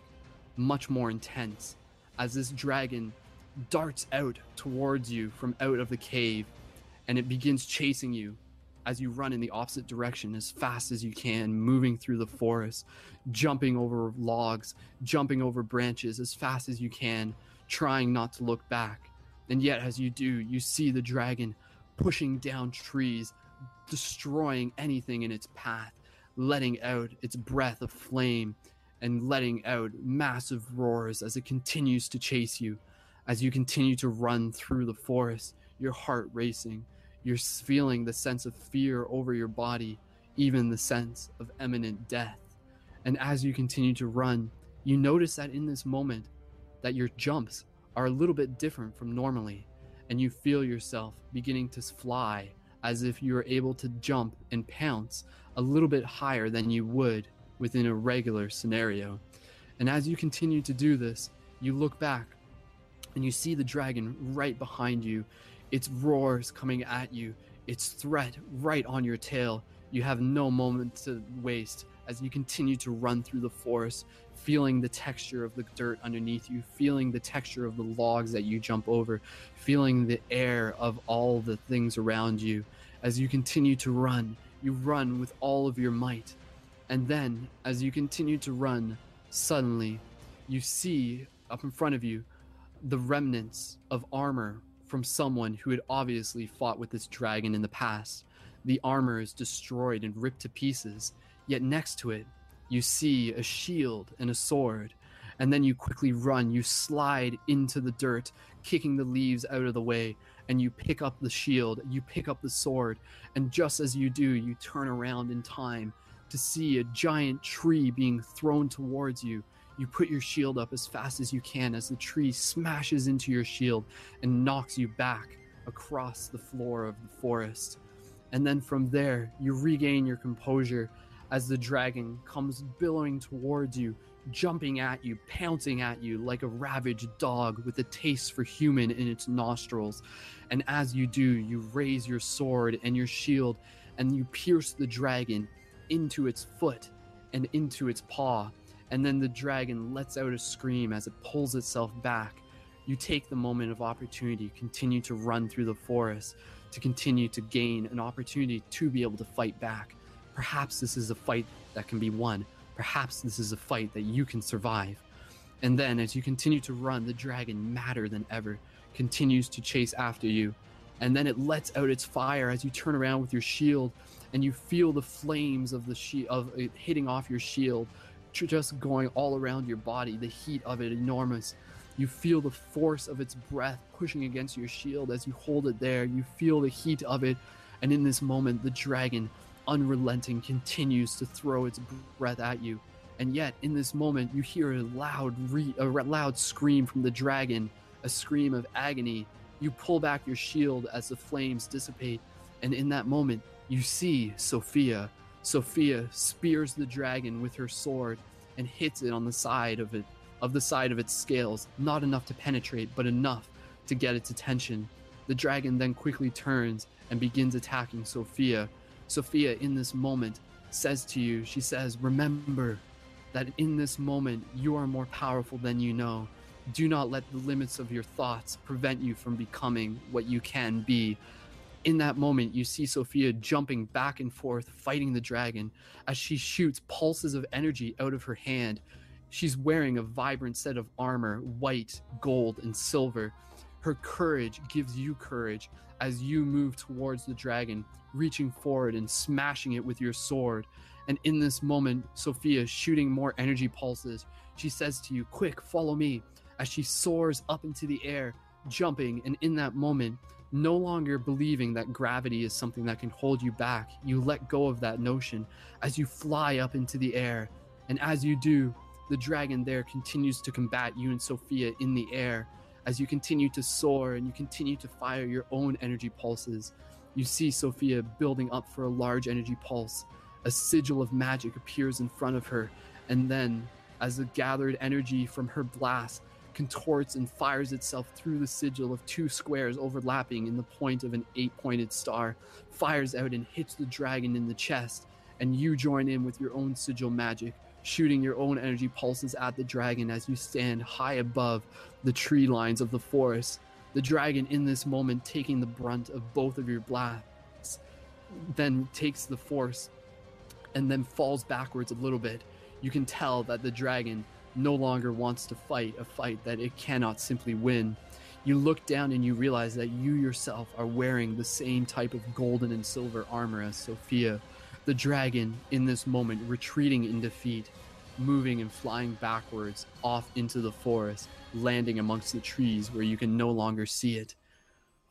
much more intense, as this dragon darts out towards you from out of the cave, and it begins chasing you as you run in the opposite direction as fast as you can, moving through the forest, jumping over logs, jumping over branches as fast as you can, trying not to look back. And yet, as you do, you see the dragon pushing down trees, destroying anything in its path, letting out its breath of flame and letting out massive roars as it continues to chase you. As you continue to run through the forest, your heart racing, you're feeling the sense of fear over your body, even the sense of imminent death. And as you continue to run, you notice that in this moment that your jumps are a little bit different from normally, and you feel yourself beginning to fly as if you are able to jump and pounce a little bit higher than you would within a regular scenario. And as you continue to do this, you look back and you see the dragon right behind you its roars coming at you, its threat right on your tail. You have no moment to waste as you continue to run through the forest, feeling the texture of the dirt underneath you, feeling the texture of the logs that you jump over, feeling the air of all the things around you. As you continue to run, you run with all of your might. And then, as you continue to run, suddenly you see up in front of you the remnants of armor from someone who had obviously fought with this dragon in the past. The armor is destroyed and ripped to pieces, yet next to it, you see a shield and a sword. And then you quickly run, you slide into the dirt, kicking the leaves out of the way, and you pick up the shield, you pick up the sword, and just as you do, you turn around in time to see a giant tree being thrown towards you you put your shield up as fast as you can as the tree smashes into your shield and knocks you back across the floor of the forest. And then from there, you regain your composure as the dragon comes billowing towards you, jumping at you, pouncing at you like a ravaged dog with a taste for human in its nostrils. And as you do, you raise your sword and your shield and you pierce the dragon into its foot and into its paw and then the dragon lets out a scream as it pulls itself back. You take the moment of opportunity, continue to run through the forest, to continue to gain an opportunity to be able to fight back. Perhaps this is a fight that can be won. Perhaps this is a fight that you can survive. And then, as you continue to run, the dragon, madder than ever, continues to chase after you. And then it lets out its fire as you turn around with your shield, and you feel the flames of the she- of it hitting off your shield, just going all around your body, the heat of it enormous. You feel the force of its breath pushing against your shield as you hold it there. You feel the heat of it. And in this moment, the dragon, unrelenting, continues to throw its breath at you. And yet, in this moment, you hear a loud, re- a loud scream from the dragon, a scream of agony. You pull back your shield as the flames dissipate, and in that moment, you see Sophia. Sophia spears the dragon with her sword and hits it on the side of it, of the side of its scales, not enough to penetrate, but enough to get its attention. The dragon then quickly turns and begins attacking Sophia. Sophia, in this moment, says to you, she says, Remember that in this moment you are more powerful than you know. Do not let the limits of your thoughts prevent you from becoming what you can be. In that moment, you see Sophia jumping back and forth, fighting the dragon as she shoots pulses of energy out of her hand. She's wearing a vibrant set of armor, white, gold, and silver. Her courage gives you courage as you move towards the dragon, reaching forward and smashing it with your sword. And in this moment, Sophia shooting more energy pulses. She says to you, Quick, follow me, as she soars up into the air, jumping. And in that moment, no longer believing that gravity is something that can hold you back, you let go of that notion as you fly up into the air. And as you do, the dragon there continues to combat you and Sophia in the air. As you continue to soar and you continue to fire your own energy pulses, you see Sophia building up for a large energy pulse. A sigil of magic appears in front of her, and then, as the gathered energy from her blast contorts and fires itself through the sigil of two squares overlapping in the point of an eight pointed star, fires out and hits the dragon in the chest, and you join in with your own sigil magic, shooting your own energy pulses at the dragon as you stand high above the tree lines of the forest. The dragon, in this moment, taking the brunt of both of your blasts, then takes the force and then falls backwards a little bit. You can tell that the dragon no longer wants to fight a fight that it cannot simply win. You look down and you realize that you yourself are wearing the same type of golden and silver armor as Sophia. The dragon, in this moment, retreating in defeat, moving and flying backwards off into the forest, landing amongst the trees where you can no longer see it.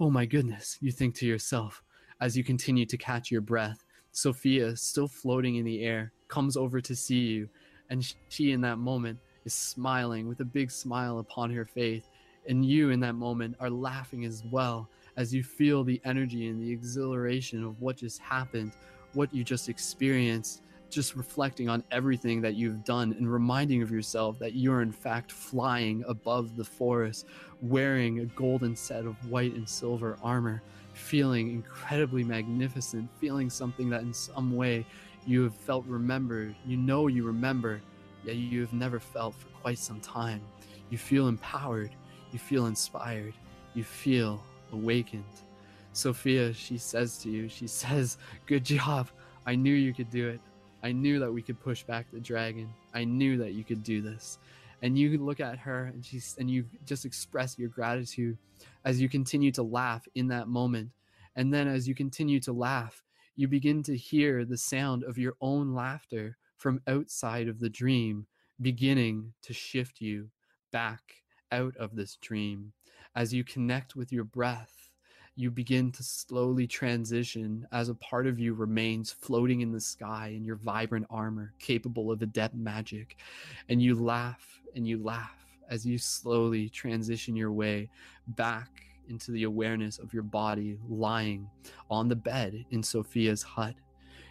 Oh my goodness, you think to yourself as you continue to catch your breath. Sophia, still floating in the air, comes over to see you, and she, in that moment, is smiling with a big smile upon her face. And you, in that moment, are laughing as well as you feel the energy and the exhilaration of what just happened, what you just experienced, just reflecting on everything that you've done and reminding of yourself that you're in fact flying above the forest, wearing a golden set of white and silver armor, feeling incredibly magnificent, feeling something that in some way you have felt remembered. You know you remember, yet you have never felt for quite some time. You feel empowered, you feel inspired, you feel awakened. Sophia, she says to you, she says, Good job. I knew you could do it. I knew that we could push back the dragon. I knew that you could do this. And you look at her and she's and you just express your gratitude as you continue to laugh in that moment. And then as you continue to laugh, you begin to hear the sound of your own laughter from outside of the dream beginning to shift you back out of this dream. As you connect with your breath, you begin to slowly transition as a part of you remains floating in the sky in your vibrant armor, capable of adept magic. And you laugh and you laugh as you slowly transition your way back into the awareness of your body lying on the bed in Sophia's hut.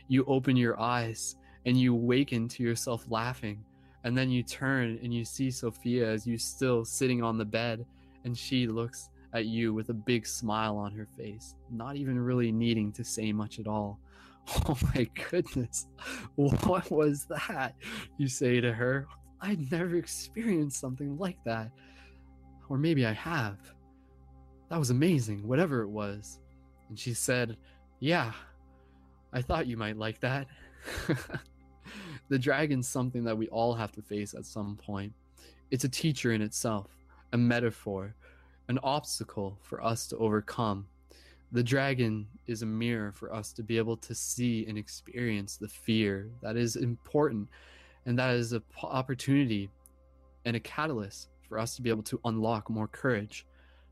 You open your eyes and you waken to yourself laughing. And then you turn and you see Sophia as you still sitting on the bed, and she looks at you with a big smile on her face, not even really needing to say much at all. Oh my goodness, what was that? You say to her, I'd never experienced something like that. Or maybe I have. That was amazing, whatever it was. And she said, Yeah, I thought you might like that. the dragon's something that we all have to face at some point. It's a teacher in itself, a metaphor, an obstacle for us to overcome. The dragon is a mirror for us to be able to see and experience the fear that is important, and that is an opportunity and a catalyst for us to be able to unlock more courage.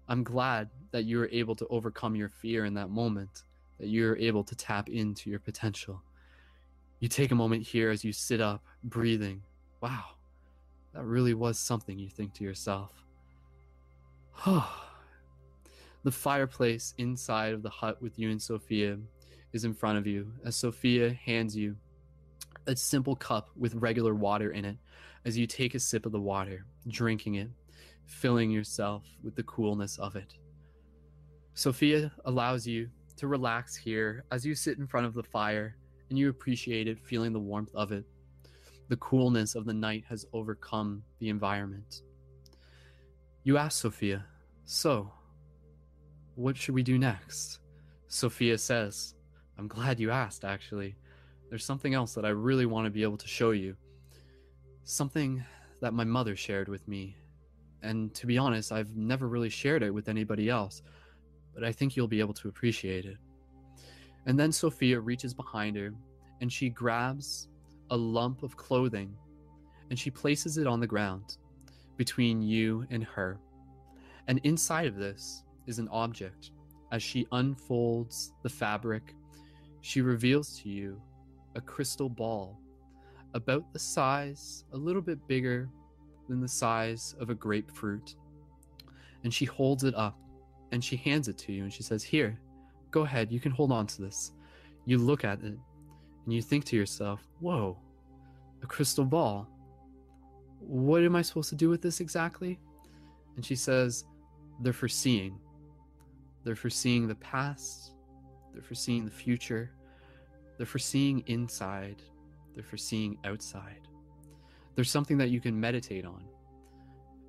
I'm glad that you were able to overcome your fear in that moment, that you're able to tap into your potential. You take a moment here as you sit up, breathing, Wow, that really was something, you think to yourself. the fireplace inside of the hut with you and Sophia is in front of you as Sophia hands you a simple cup with regular water in it as you take a sip of the water, drinking it, filling yourself with the coolness of it. Sophia allows you to relax here as you sit in front of the fire and you appreciate it, feeling the warmth of it. The coolness of the night has overcome the environment. You ask Sophia, So, what should we do next? Sophia says, I'm glad you asked, actually. There's something else that I really want to be able to show you. Something that my mother shared with me. And to be honest, I've never really shared it with anybody else, but I think you'll be able to appreciate it. And then Sophia reaches behind her and she grabs a lump of clothing and she places it on the ground between you and her. And inside of this is an object. As she unfolds the fabric, she reveals to you a crystal ball about the size, a little bit bigger than the size of a grapefruit. And she holds it up and she hands it to you and she says, Here, go ahead, you can hold on to this. You look at it and you think to yourself, Whoa, a crystal ball. What am I supposed to do with this exactly? And she says, They're for seeing. They're for seeing the past, they're for seeing the future, they're for seeing inside, they're for seeing outside. There's something that you can meditate on.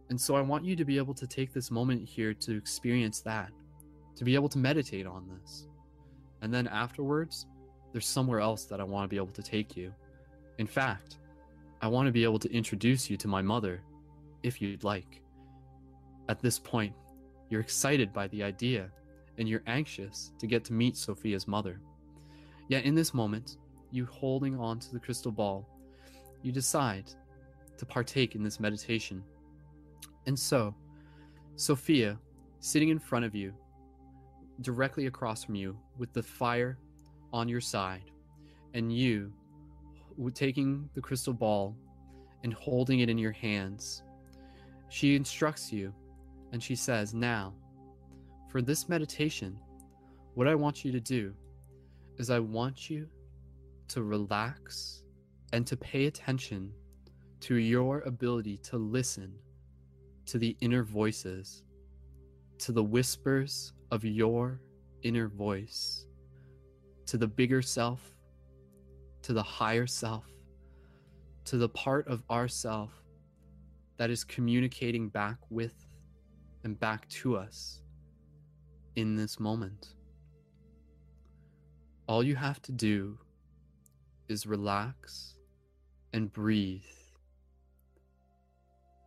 And so I want you to be able to take this moment here to experience that, to be able to meditate on this. And then afterwards, there's somewhere else that I want to be able to take you. In fact, I want to be able to introduce you to my mother, if you'd like. At this point, you're excited by the idea, and you're anxious to get to meet Sophia's mother. Yet in this moment, you holding on to the crystal ball, you decide to partake in this meditation. And so, Sophia, sitting in front of you, directly across from you, with the fire on your side, and you taking the crystal ball and holding it in your hands, she instructs you and she says, Now, for this meditation, what I want you to do is I want you to relax and to pay attention to your ability to listen to the inner voices, to the whispers of your inner voice, to the bigger self, to the higher self, to the part of ourself that is communicating back with and back to us in this moment. All you have to do is relax and breathe.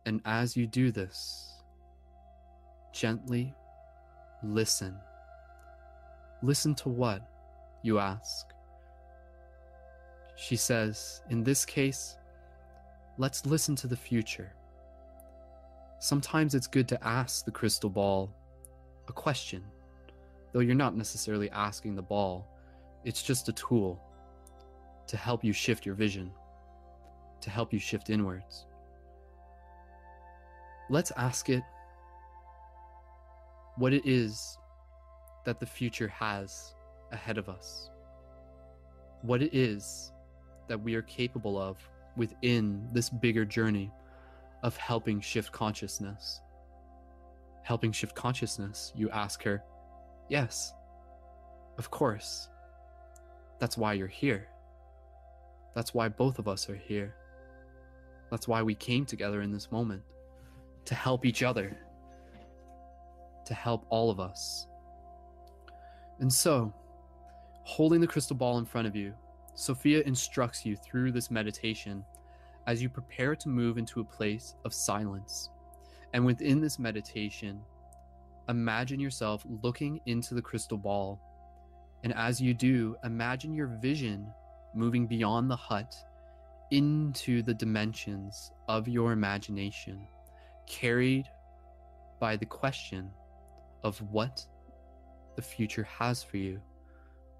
And as you do this, gently listen. Listen to what? You ask. She says, in this case, let's listen to the future. Sometimes it's good to ask the crystal ball a question, though you're not necessarily asking the ball, it's just a tool to help you shift your vision, to help you shift inwards. Let's ask it what it is that the future has ahead of us, what it is that we are capable of within this bigger journey of helping shift consciousness. Helping shift consciousness, you ask her. Yes, of course. That's why you're here. That's why both of us are here. That's why we came together in this moment to help each other, to help all of us. And so, holding the crystal ball in front of you, Sophia instructs you through this meditation as you prepare to move into a place of silence. And within this meditation, imagine yourself looking into the crystal ball and as you do, imagine your vision moving beyond the hut into the dimensions of your imagination, carried by the question of what the future has for you,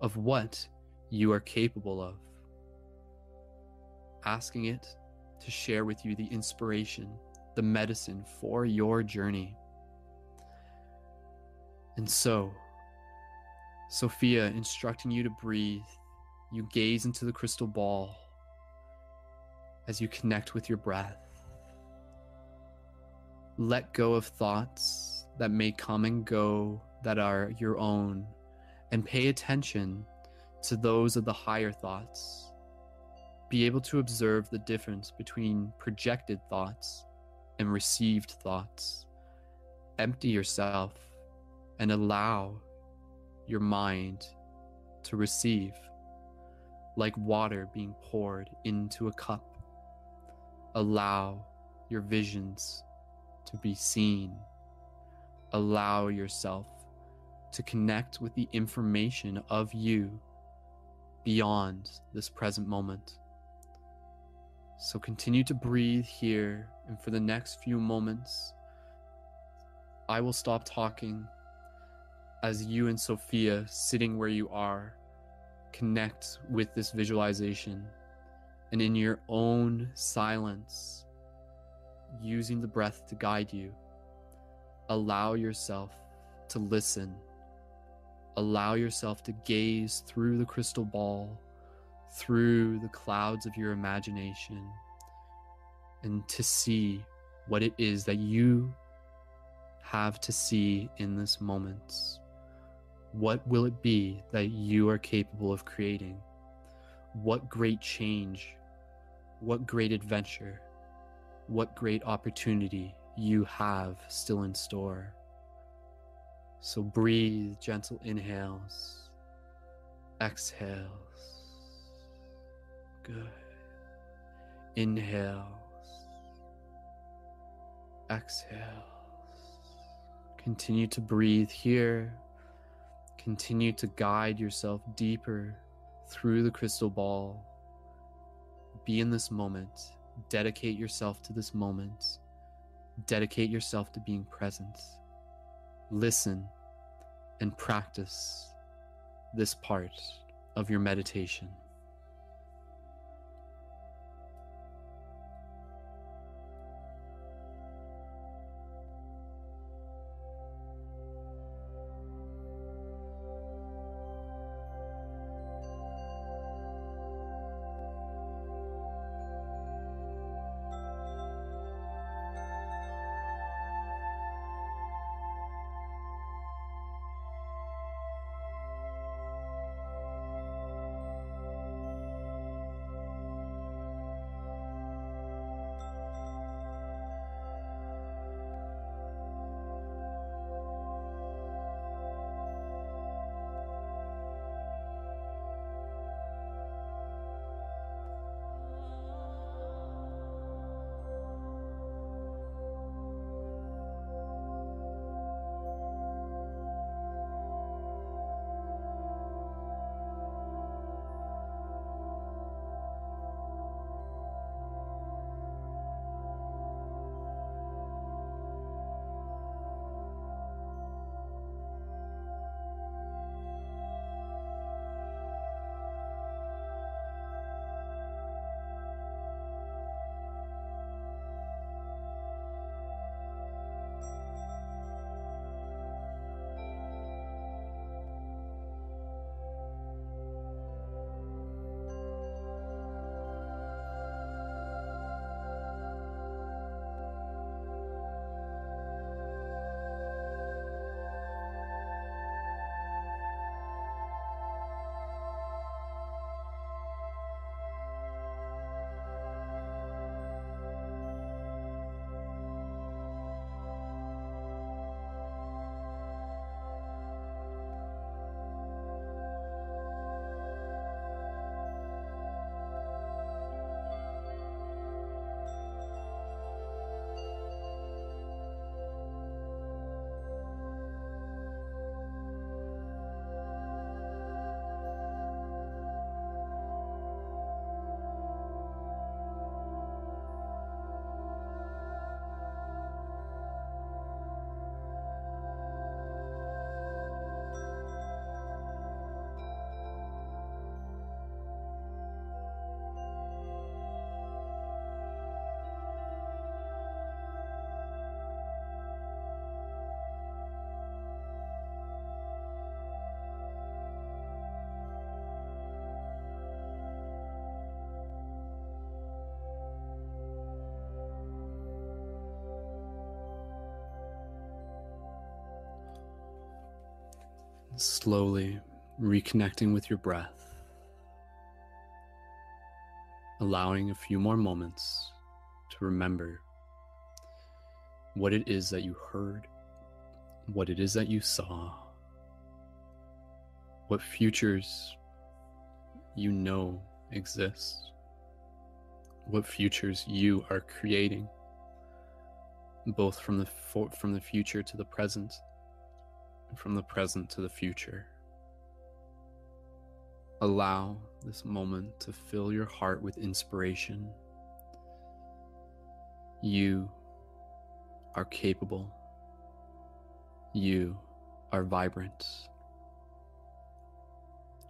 of what you are capable of. Asking it to share with you the inspiration, the medicine for your journey. And so, Sophia instructing you to breathe, you gaze into the crystal ball as you connect with your breath. Let go of thoughts that may come and go that are your own, and pay attention to those of the higher thoughts. Be able to observe the difference between projected thoughts and received thoughts. Empty yourself and allow your mind to receive, like water being poured into a cup. Allow your visions to be seen. Allow yourself to connect with the information of you beyond this present moment. So continue to breathe here, and for the next few moments, I will stop talking as you and Sophia, sitting where you are, connect with this visualization. And in your own silence, using the breath to guide you, allow yourself to listen. Allow yourself to gaze through the crystal ball, through the clouds of your imagination, and to see what it is that you have to see in this moment. What will it be that you are capable of creating? What great change, what great adventure, what great opportunity you have still in store. So breathe gentle inhales, exhales. Good. Inhales, exhales. Continue to breathe here. Continue to guide yourself deeper through the crystal ball. Be in this moment. Dedicate yourself to this moment. Dedicate yourself to being present. Listen and practice this part of your meditation. Slowly reconnecting with your breath, allowing a few more moments to remember what it is that you heard, what it is that you saw, what futures you know exist, what futures you are creating, both from the for, from the future to the present, from the present to the future. Allow this moment to fill your heart with inspiration. You are capable. You are vibrant.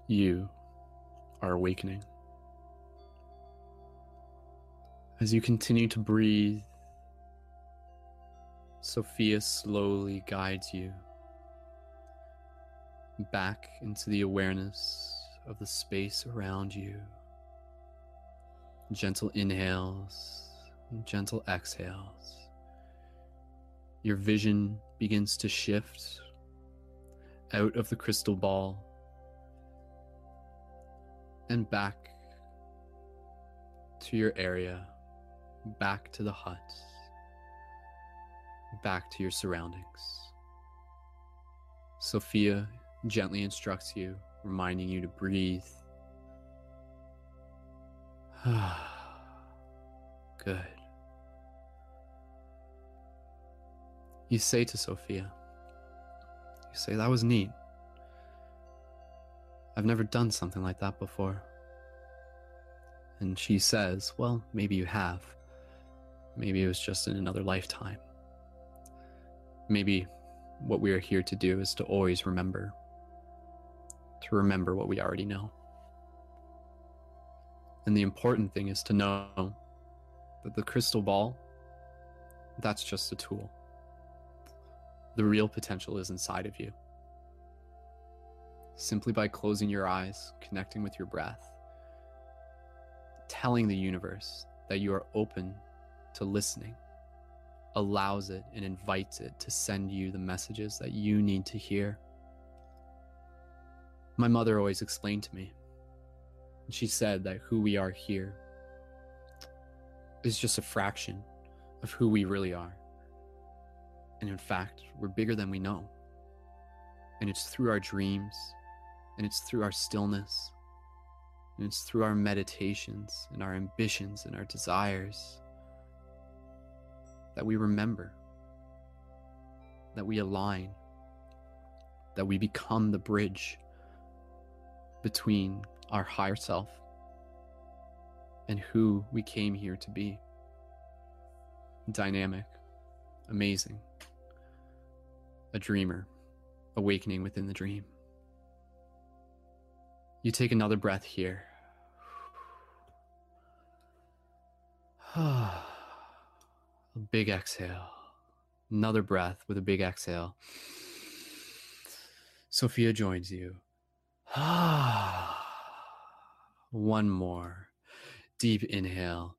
You are awakening. As you continue to breathe, Sophia slowly guides you back into the awareness of the space around you. Gentle inhales, gentle exhales. Your vision begins to shift out of the crystal ball and back to your area, back to the hut, back to your surroundings. Sophia gently instructs you, reminding you to breathe. Good. You say to Sophia, you say, that was neat. I've never done something like that before. And she says, Well, maybe you have. Maybe it was just in another lifetime. Maybe what we are here to do is to always remember, to remember what we already know. And the important thing is to know that the crystal ball, that's just a tool. The real potential is inside of you simply by closing your eyes, connecting with your breath, telling the universe that you are open to listening, allows it and invites it to send you the messages that you need to hear. My mother always explained to me, she said that who we are here is just a fraction of who we really are. And in fact, we're bigger than we know. And it's through our dreams, and it's through our stillness, and it's through our meditations and our ambitions and our desires that we remember, that we align, that we become the bridge between our higher self and who we came here to be. Dynamic, amazing, a dreamer, awakening within the dream. You take another breath here. a big exhale. Another breath with a big exhale. Sophia joins you. One more. Deep inhale.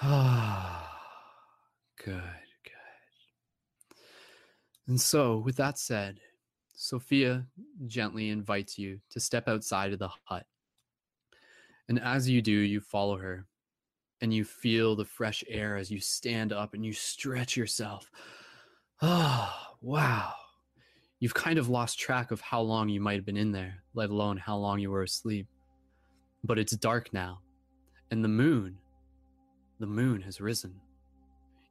Ah good, good. And so, with that said, Sophia gently invites you to step outside of the hut. And as you do, you follow her and you feel the fresh air as you stand up and you stretch yourself. Ah, oh, wow. You've kind of lost track of how long you might have been in there, let alone how long you were asleep. But it's dark now, and the moon, the moon has risen.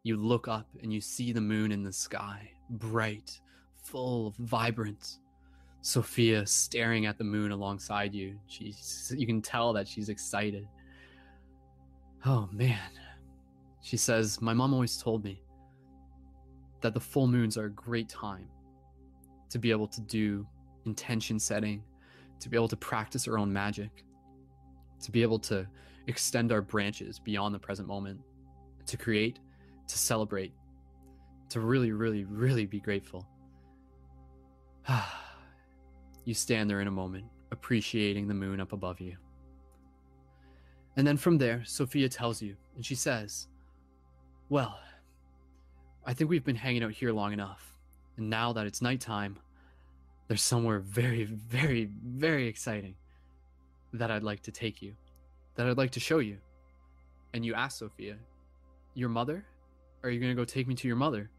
You look up and you see the moon in the sky, bright full, vibrant. Sophia staring at the moon alongside you. She's you can tell that she's excited. Oh man. She says, My mom always told me that the full moons are a great time to be able to do intention setting, to be able to practice our own magic, to be able to extend our branches beyond the present moment, to create, to celebrate, to really, really, really be grateful. you stand there in a moment, appreciating the moon up above you. And then from there, Sophia tells you, and she says, Well, I think we've been hanging out here long enough. And now that it's nighttime, there's somewhere very, very, very exciting that I'd like to take you, that I'd like to show you. And you ask Sophia, Your mother? Are you going to go take me to your mother?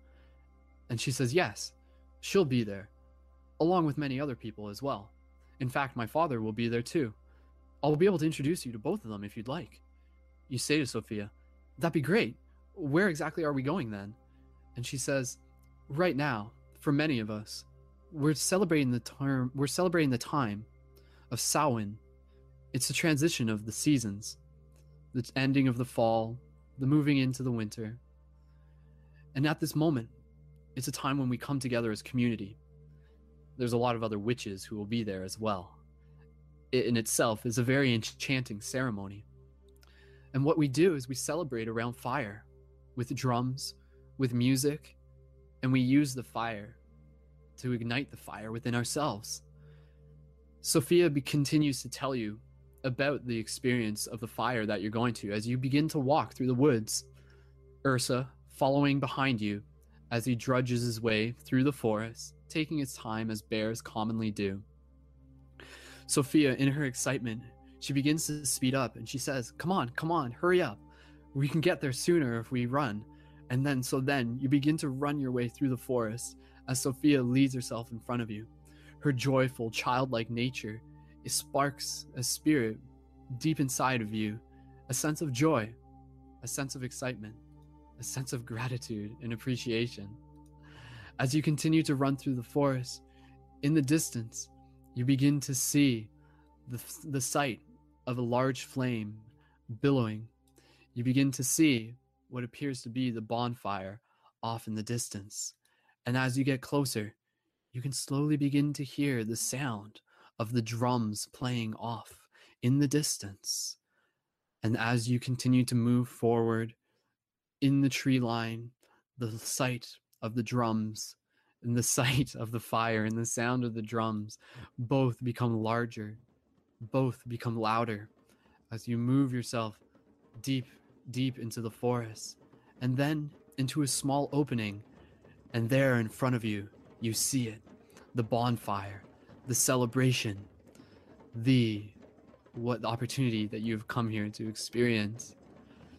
And she says, Yes, she'll be there, along with many other people as well. In fact, my father will be there too. I'll be able to introduce you to both of them if you'd like. You say to Sophia, That'd be great. Where exactly are we going then? And she says, Right now, for many of us, we're celebrating the term we're celebrating the time of Samhain. It's the transition of the seasons, the ending of the fall, the moving into the winter. And at this moment, it's a time when we come together as community. There's a lot of other witches who will be there as well. It in itself is a very enchanting ceremony. And what we do is we celebrate around fire with drums, with music, and we use the fire to ignite the fire within ourselves. Sophia be- continues to tell you about the experience of the fire that you're going to as you begin to walk through the woods. Ursa following behind you as he drudges his way through the forest, taking his time as bears commonly do. Sophia, in her excitement, she begins to speed up and she says, Come on, come on, hurry up. We can get there sooner if we run. And then, so then, you begin to run your way through the forest as Sophia leads herself in front of you. Her joyful, childlike nature it sparks a spirit deep inside of you, a sense of joy, a sense of excitement, a sense of gratitude and appreciation. As you continue to run through the forest, in the distance, you begin to see the, the sight of a large flame billowing. You begin to see what appears to be the bonfire off in the distance. And as you get closer, you can slowly begin to hear the sound of the drums playing off in the distance. And as you continue to move forward in the tree line, the sight of the drums and the sight of the fire and the sound of the drums both become larger, both become louder as you move yourself deep, deep into the forest and then into a small opening. And there in front of you, you see it the bonfire the celebration, the what the opportunity that you've come here to experience.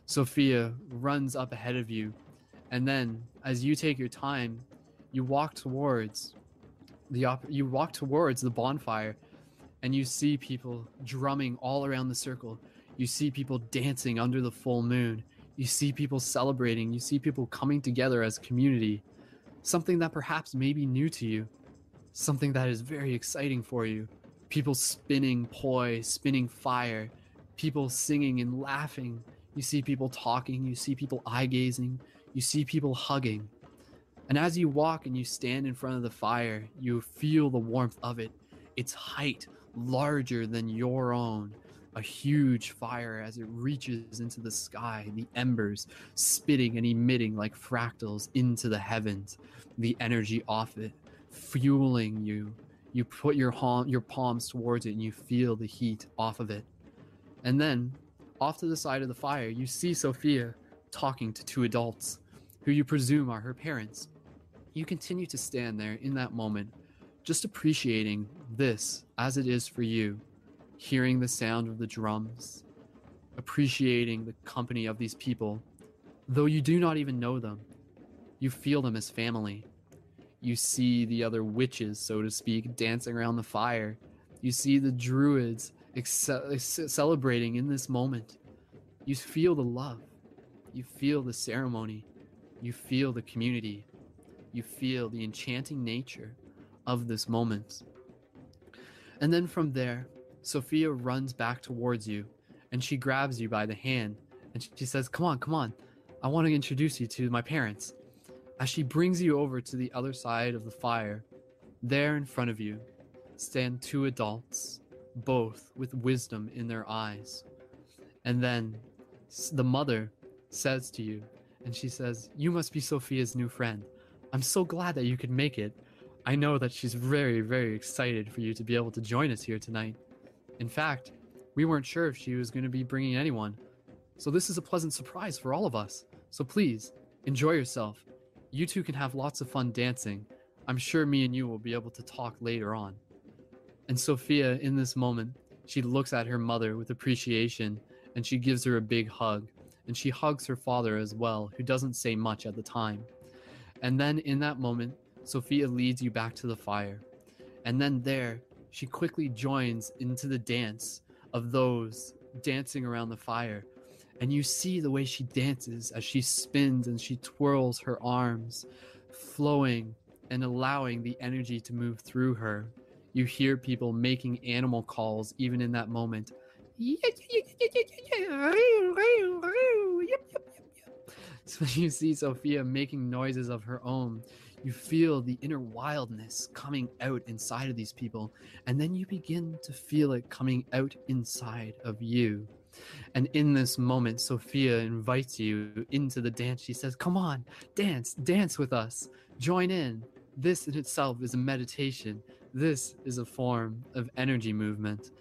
Sophia runs up ahead of you, and then as you take your time, you walk towards the op- you walk towards the bonfire, and you see people drumming all around the circle. You see people dancing under the full moon. You see people celebrating. You see people coming together as community. Something that perhaps may be new to you something that is very exciting for you. People spinning poi, spinning fire, people singing and laughing. You see people talking, you see people eye gazing, you see people hugging. And as you walk and you stand in front of the fire, you feel the warmth of it. Its height larger than your own. A huge fire as it reaches into the sky, the embers spitting and emitting like fractals into the heavens, the energy off it fueling you. You put your your palms towards it and you feel the heat off of it. And then, off to the side of the fire, you see Sophia talking to two adults who you presume are her parents. You continue to stand there in that moment, just appreciating this as it is for you, hearing the sound of the drums, appreciating the company of these people, though you do not even know them. You feel them as family you see the other witches, so to speak, dancing around the fire. You see the druids celebrating in this moment. You feel the love. You feel the ceremony. You feel the community. You feel the enchanting nature of this moment. And then from there, Sophia runs back towards you and she grabs you by the hand and she says, Come on, come on. I want to introduce you to my parents. As she brings you over to the other side of the fire, there in front of you stand two adults, both with wisdom in their eyes. And then the mother says to you, and she says, You must be Sophia's new friend. I'm so glad that you could make it. I know that she's very, very excited for you to be able to join us here tonight. In fact, we weren't sure if she was going to be bringing anyone. So this is a pleasant surprise for all of us. So please, enjoy yourself you two can have lots of fun dancing. I'm sure me and you will be able to talk later on. And Sophia, in this moment, she looks at her mother with appreciation and she gives her a big hug. And she hugs her father as well, who doesn't say much at the time. And then in that moment, Sophia leads you back to the fire. And then there, she quickly joins into the dance of those dancing around the fire. And you see the way she dances as she spins and she twirls her arms, flowing and allowing the energy to move through her. You hear people making animal calls even in that moment. So you see Sophia making noises of her own. You feel the inner wildness coming out inside of these people, and then you begin to feel it coming out inside of you. And in this moment, Sophia invites you into the dance. She says, Come on, dance, dance with us, join in. This in itself is a meditation. This is a form of energy movement.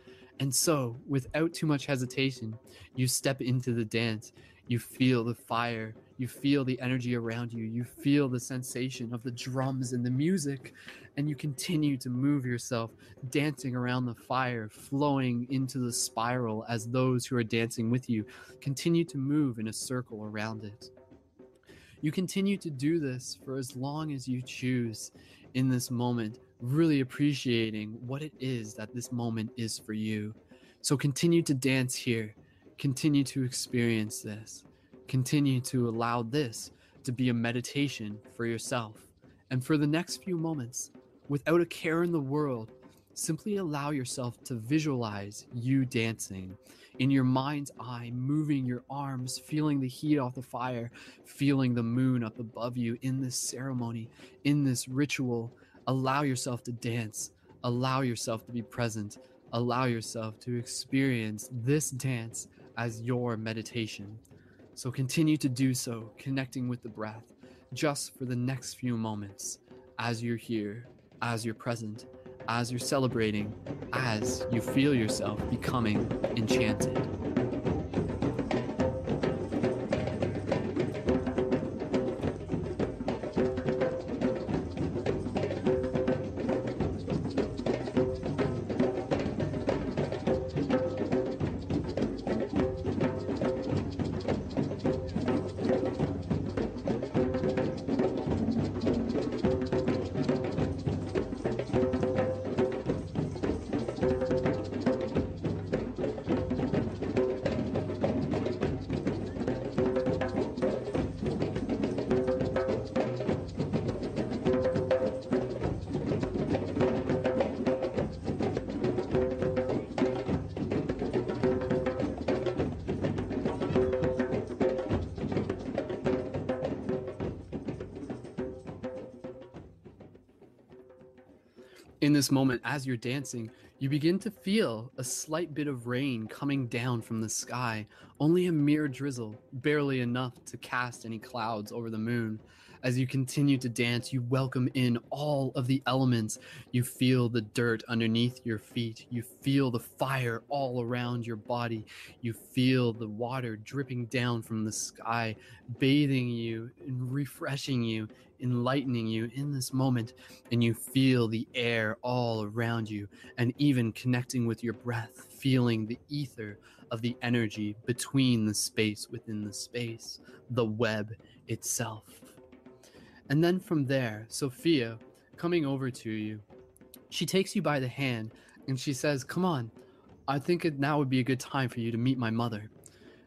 And so, without too much hesitation, you step into the dance. You feel the fire. You feel the energy around you. You feel the sensation of the drums and the music. And you continue to move yourself, dancing around the fire, flowing into the spiral as those who are dancing with you continue to move in a circle around it. You continue to do this for as long as you choose in this moment, really appreciating what it is that this moment is for you. So continue to dance here, continue to experience this, continue to allow this to be a meditation for yourself. And for the next few moments, without a care in the world, simply allow yourself to visualize you dancing in your mind's eye, moving your arms, feeling the heat off the fire, feeling the moon up above you in this ceremony, in this ritual. Allow yourself to dance, allow yourself to be present, allow yourself to experience this dance as your meditation. So continue to do so, connecting with the breath, just for the next few moments as you're here, as you're present, as you're celebrating, as you feel yourself becoming enchanted. This moment, as you're dancing, you begin to feel a slight bit of rain coming down from the sky, only a mere drizzle, barely enough to cast any clouds over the moon. As you continue to dance, you welcome in all of the elements. You feel the dirt underneath your feet. You feel the fire all around your body. You feel the water dripping down from the sky, bathing you and refreshing you, enlightening you in this moment. And you feel the air all around you and even connecting with your breath, feeling the ether of the energy between the space within the space, the web itself. And then from there, Sophia, coming over to you, she takes you by the hand and she says, Come on, I think it now would be a good time for you to meet my mother.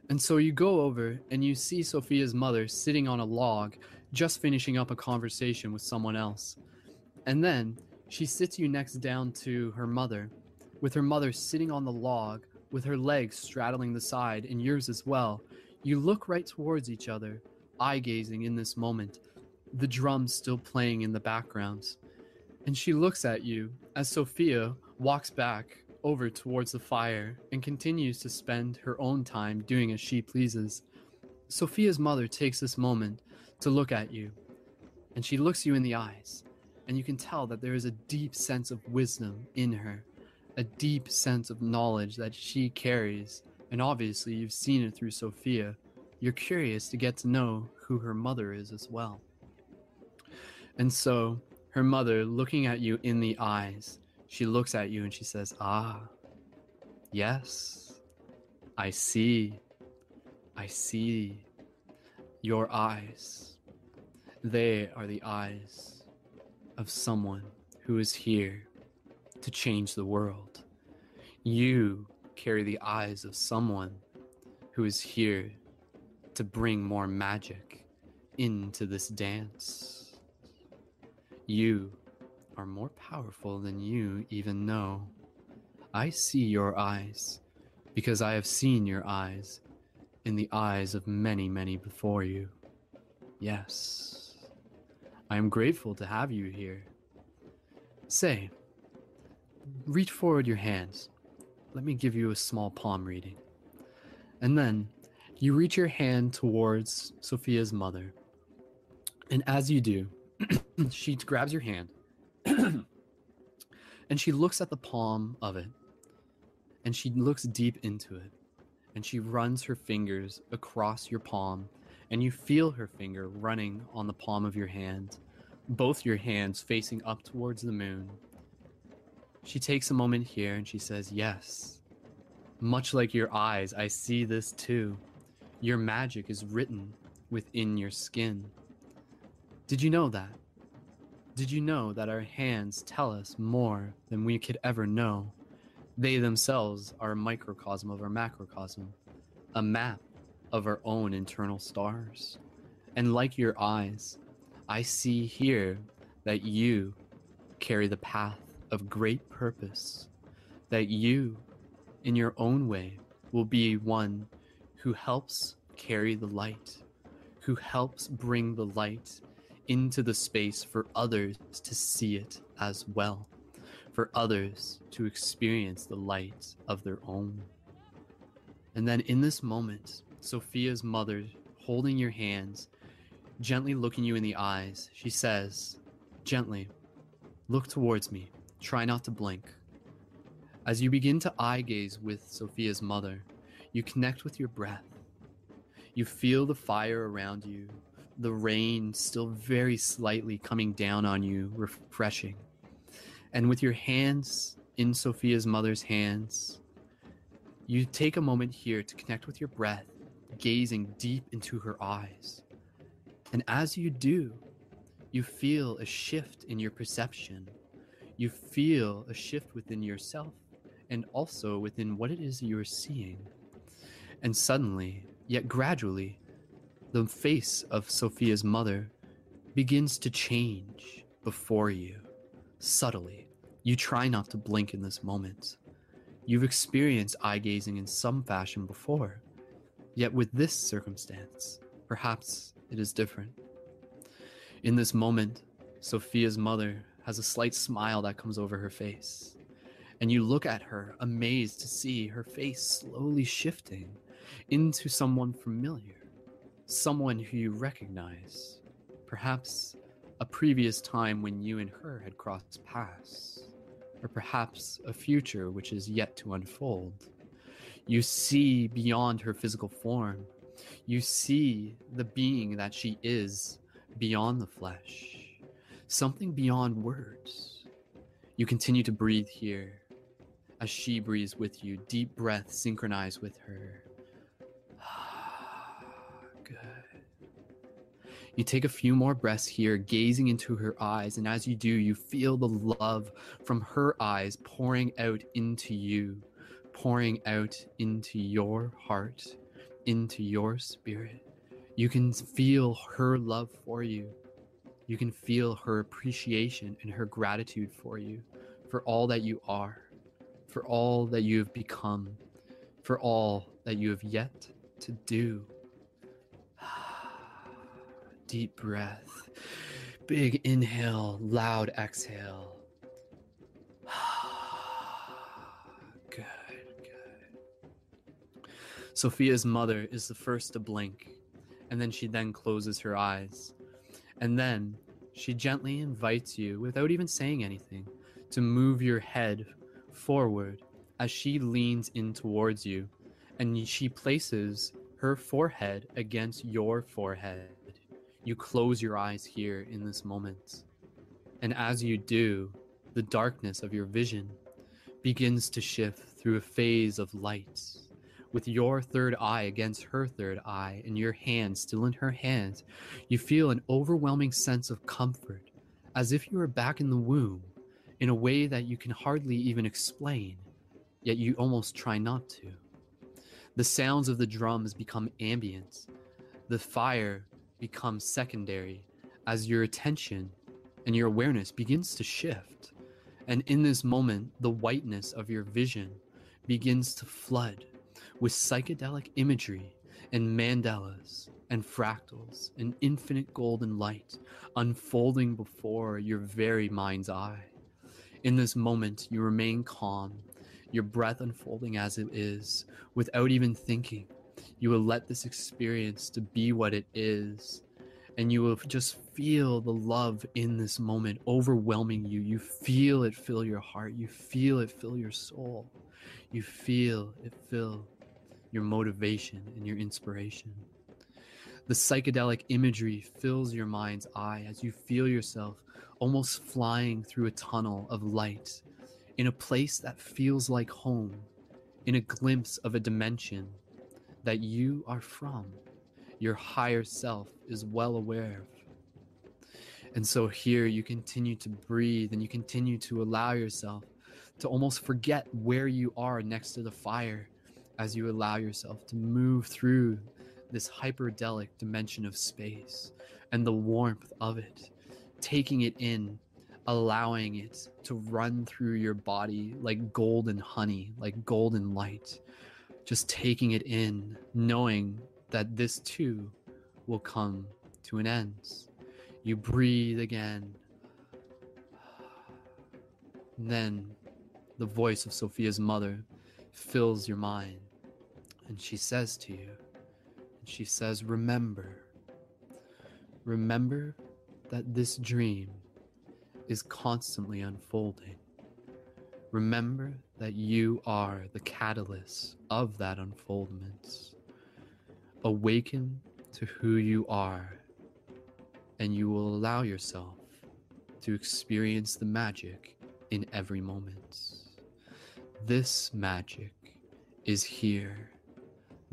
And so you go over and you see Sophia's mother sitting on a log, just finishing up a conversation with someone else. And then she sits you next down to her mother, with her mother sitting on the log, with her legs straddling the side and yours as well. You look right towards each other, eye gazing in this moment the drums still playing in the background. And she looks at you as Sophia walks back over towards the fire and continues to spend her own time doing as she pleases. Sophia's mother takes this moment to look at you, and she looks you in the eyes, and you can tell that there is a deep sense of wisdom in her, a deep sense of knowledge that she carries, and obviously you've seen it through Sophia. You're curious to get to know who her mother is as well. And so Her mother, looking at you in the eyes, she looks at you and she says, Ah, yes, I see. I see your eyes. They are the eyes of someone who is here to change the world. You carry the eyes of someone who is here to bring more magic into this dance. You are more powerful than you even know. I see your eyes because I have seen your eyes in the eyes of many, many before you. Yes, I am grateful to have you here. Say, reach forward your hands. Let me give you a small palm reading. And then you reach your hand towards Sophia's mother. And as you do, she grabs your hand and she looks at the palm of it. And she looks deep into it. And she runs her fingers across your palm. And you feel her finger running on the palm of your hand, both your hands facing up towards the moon. She takes a moment here and she says, Yes. Much like your eyes, I see this too. Your magic is written within your skin. Did you know that? Did you know that our hands tell us more than we could ever know? They themselves are a microcosm of our macrocosm, a map of our own internal stars. And like your eyes, I see here that you carry the path of great purpose, that you, in your own way, will be one who helps carry the light, who helps bring the light into the space for others to see it as well, for others to experience the light of their own. And then in this moment, Sophia's mother, holding your hands, gently looking you in the eyes, she says, gently, look towards me. Try not to blink. As you begin to eye gaze with Sophia's mother, you connect with your breath. You feel the fire around you, the rain still very slightly coming down on you, refreshing. And with your hands in Sophia's mother's hands, you take a moment here to connect with your breath, gazing deep into her eyes. And as you do, you feel a shift in your perception. You feel a shift within yourself and also within what it is you're seeing. And suddenly, yet gradually, the face of Sophia's mother begins to change before you, subtly. You try not to blink in this moment. You've experienced eye gazing in some fashion before, yet with this circumstance, perhaps it is different. In this moment, Sophia's mother has a slight smile that comes over her face, and you look at her, amazed to see her face slowly shifting into someone familiar someone who you recognize, perhaps a previous time when you and her had crossed paths, or perhaps a future which is yet to unfold. You see beyond her physical form, you see the being that she is beyond the flesh, something beyond words. You continue to breathe here as she breathes with you, deep breath synchronized with her. Good. You take a few more breaths here, gazing into her eyes, and as you do, you feel the love from her eyes pouring out into you, pouring out into your heart, into your spirit. You can feel her love for you. You can feel her appreciation and her gratitude for you, for all that you are, for all that you have become, for all that you have yet to do deep breath. Big inhale, loud exhale. Sophia's mother is the first to blink, and then she then closes her eyes. And then she gently invites you, without even saying anything, to move your head forward as she leans in towards you, and she places her forehead against your forehead you close your eyes here in this moment. And as you do, the darkness of your vision begins to shift through a phase of light. With your third eye against her third eye and your hand still in her hand, you feel an overwhelming sense of comfort, as if you were back in the womb in a way that you can hardly even explain, yet you almost try not to. The sounds of the drums become ambient, the fire becomes secondary as your attention and your awareness begins to shift. And in this moment, the whiteness of your vision begins to flood with psychedelic imagery and mandalas and fractals and infinite golden light unfolding before your very mind's eye. In this moment, you remain calm, your breath unfolding as it is, without even thinking. You will let this experience to be what it is, and you will just feel the love in this moment overwhelming you. You feel it fill your heart. You feel it fill your soul. You feel it fill your motivation and your inspiration. The psychedelic imagery fills your mind's eye as you feel yourself almost flying through a tunnel of light in a place that feels like home, in a glimpse of a dimension that you are from, your higher self is well aware of. And so here you continue to breathe and you continue to allow yourself to almost forget where you are next to the fire as you allow yourself to move through this hyperdelic dimension of space and the warmth of it, taking it in, allowing it to run through your body like golden honey, like golden light, just taking it in, knowing that this too will come to an end. You breathe again. then the voice of Sophia's mother fills your mind, and she says to you, and she says, Remember, remember that this dream is constantly unfolding. Remember that you are the catalyst of that unfoldment. Awaken to who you are, and you will allow yourself to experience the magic in every moment. This magic is here.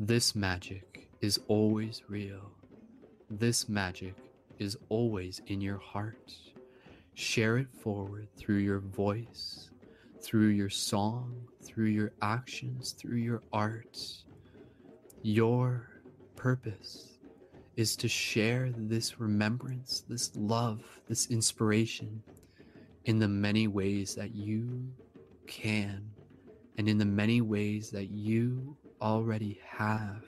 This magic is always real. This magic is always in your heart. Share it forward through your voice, through your song, through your actions, through your art. Your purpose is to share this remembrance, this love, this inspiration in the many ways that you can and in the many ways that you already have.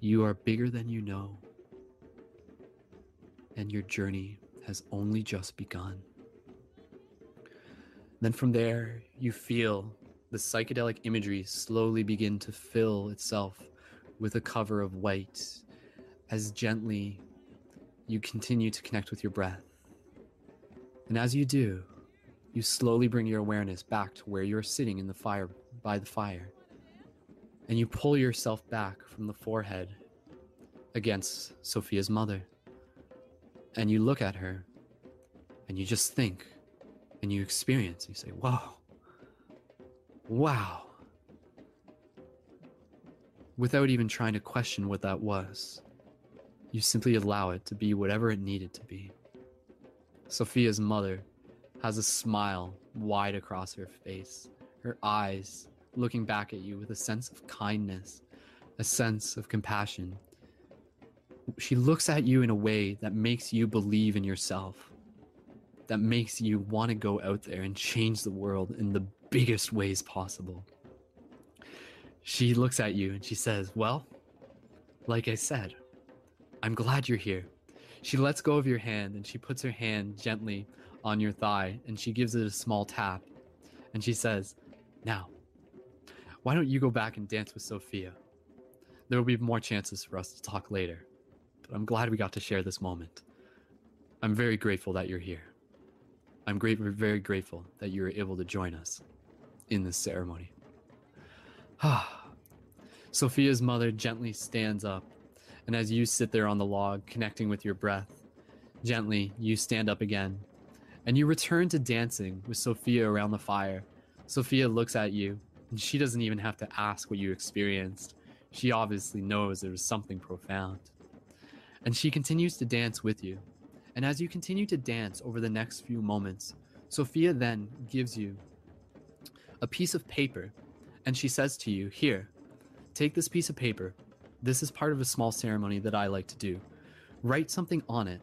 You are bigger than you know, and your journey has only just begun. Then from there, you feel the psychedelic imagery slowly begin to fill itself with a cover of white as gently you continue to connect with your breath. And as you do, you slowly bring your awareness back to where you're sitting in the fire by the fire. And you pull yourself back from the forehead against Sophia's mother. And you look at her and you just think and you experience. You say, wow, wow. Without even trying to question what that was, you simply allow it to be whatever it needed to be. Sophia's mother has a smile wide across her face, her eyes looking back at you with a sense of kindness, a sense of compassion. She looks at you in a way that makes you believe in yourself, that makes you want to go out there and change the world in the biggest ways possible. She looks at you and she says, Well, like I said, I'm glad you're here. She lets go of your hand and she puts her hand gently on your thigh and she gives it a small tap. And she says, Now, why don't you go back and dance with Sophia? There will be more chances for us to talk later. But I'm glad we got to share this moment. I'm very grateful that you're here. I'm great, very grateful that you were able to join us in this ceremony. Sophia's mother gently stands up, and as you sit there on the log, connecting with your breath, Gently, you stand up again, and you return to dancing with Sophia around the fire. Sophia looks at you, and she doesn't even have to ask what you experienced. She obviously knows there was something profound. And she continues to dance with you. And as you continue to dance over the next few moments, Sophia then gives you a piece of paper, and she says to you, Here, take this piece of paper. This is part of a small ceremony that I like to do. Write something on it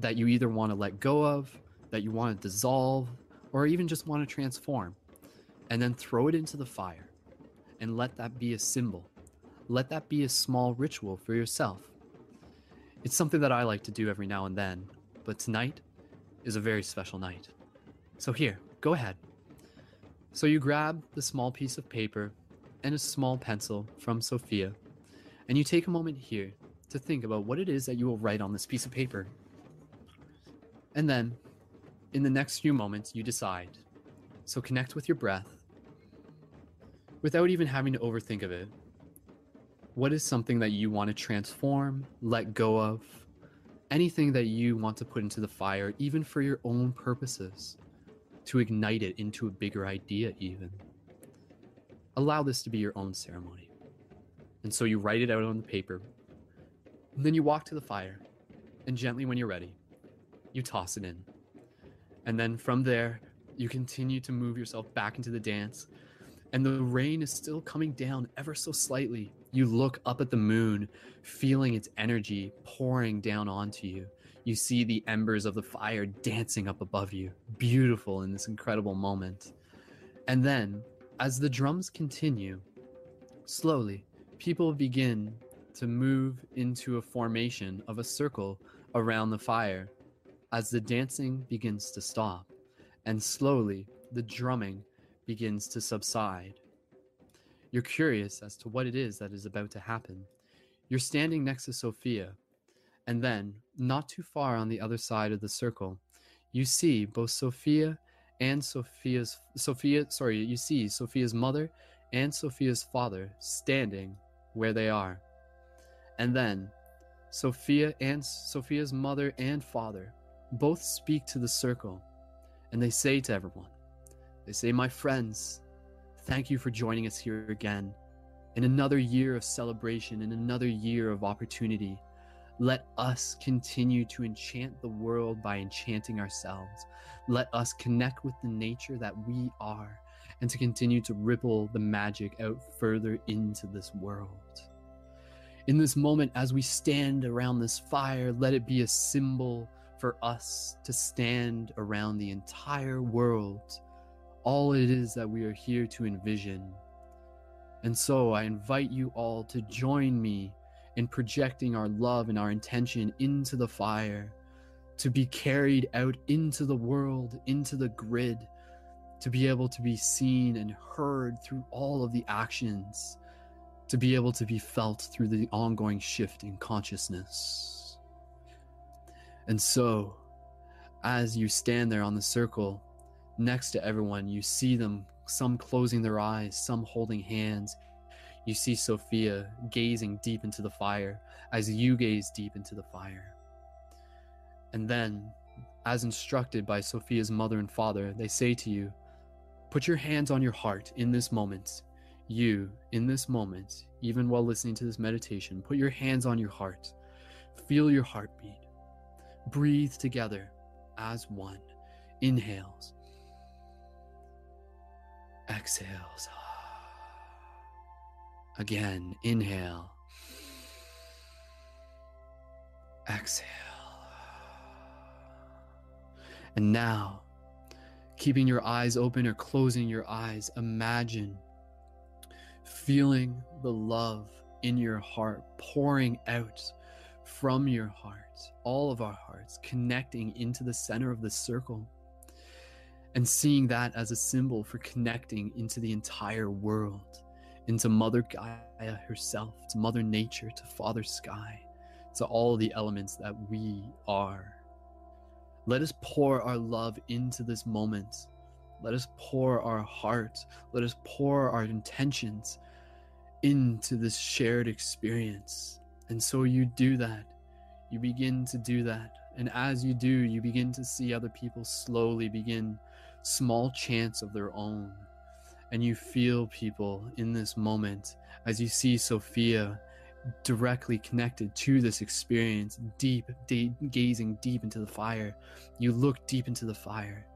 that you either want to let go of, that you want to dissolve, or even just want to transform. And then throw it into the fire and let that be a symbol. Let that be a small ritual for yourself. It's something that I like to do every now and then, but tonight is a very special night. So, here, go ahead. So, you grab the small piece of paper and a small pencil from Sophia, and you take a moment here to think about what it is that you will write on this piece of paper. And then, in the next few moments, you decide. So, connect with your breath without even having to overthink of it. What is something that you want to transform, let go of, anything that you want to put into the fire, even for your own purposes, to ignite it into a bigger idea, even? Allow this to be your own ceremony. And so you write it out on the paper. And then you walk to the fire, and gently, when you're ready, you toss it in. And then from there, you continue to move yourself back into the dance. And the rain is still coming down ever so slightly. You look up at the moon, feeling its energy pouring down onto you. You see the embers of the fire dancing up above you, beautiful in this incredible moment. And then, as the drums continue, slowly, people begin to move into a formation of a circle around the fire as the dancing begins to stop and slowly the drumming begins to subside. You're curious as to what it is that is about to happen. You're standing next to Sophia, and then, not too far on the other side of the circle, you see both Sophia and Sophia's Sophia, sorry, you see Sophia's mother and Sophia's father standing where they are. And then Sophia and Sophia's mother and father both speak to the circle and they say to everyone, they say, My friends, thank you for joining us here again. In another year of celebration, in another year of opportunity, let us continue to enchant the world by enchanting ourselves. Let us connect with the nature that we are and to continue to ripple the magic out further into this world. In this moment, as we stand around this fire, let it be a symbol for us to stand around the entire world, all it is that we are here to envision. And so I invite you all to join me in projecting our love and our intention into the fire, to be carried out into the world, into the grid, to be able to be seen and heard through all of the actions, to be able to be felt through the ongoing shift in consciousness. And so, as you stand there on the circle next to everyone, you see them, some closing their eyes, some holding hands. You see Sophia gazing deep into the fire as you gaze deep into the fire. And then, as instructed by Sophia's mother and father, they say to you, Put your hands on your heart in this moment. You, in this moment, even while listening to this meditation, put your hands on your heart. Feel your heartbeat breathe together as one. Inhales, exhales. Again, inhale, exhale. And now, keeping your eyes open or closing your eyes, imagine feeling the love in your heart pouring out from your heart, all of our hearts, connecting into the center of the circle and seeing that as a symbol for connecting into the entire world, into Mother Gaia herself, to Mother Nature, to Father Sky, to all the elements that we are. Let us pour our love into this moment. Let us pour our heart. Let us pour our intentions into this shared experience. And so you do that. You begin to do that And as you do, you begin to see other people slowly begin small chants of their own. And you feel people in this moment as you see Sophia directly connected to this experience, deep, de- gazing deep into the fire. You look deep into the fire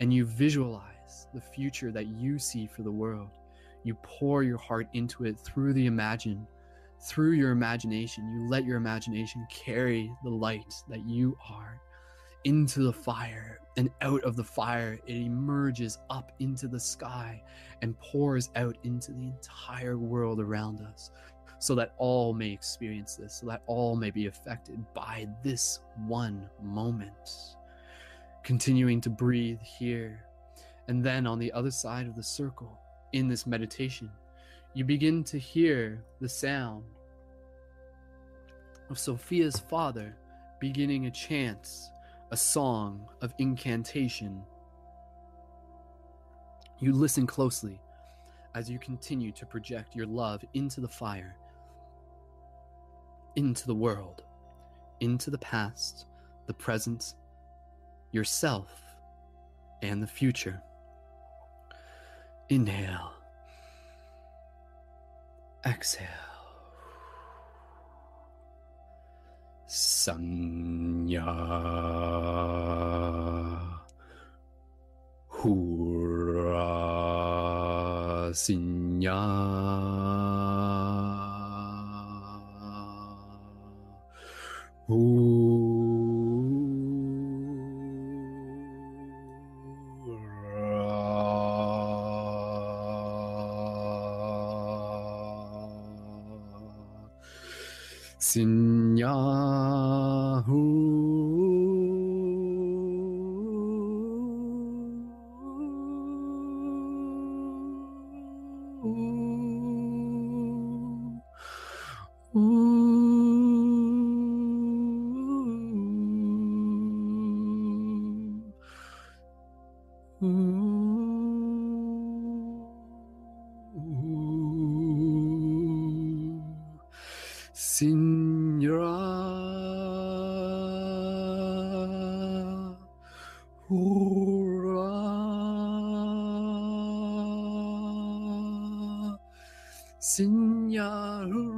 and you visualize the future that you see for the world. You pour your heart into it through the imagine, through your imagination. You let your imagination carry the light that you are into the fire and out of the fire it emerges up into the sky and pours out into the entire world around us so that all may experience this so that all may be affected by this one moment. Continuing to breathe here and then on the other side of the circle in this meditation you begin to hear the sound of Sophia's father beginning a chant a song of incantation. You listen closely as you continue to project your love into the fire, into the world, into the past, the present, yourself, and the future. Inhale. Exhale. Sanya Hura Sinya Hurrah! Signal, hurrah!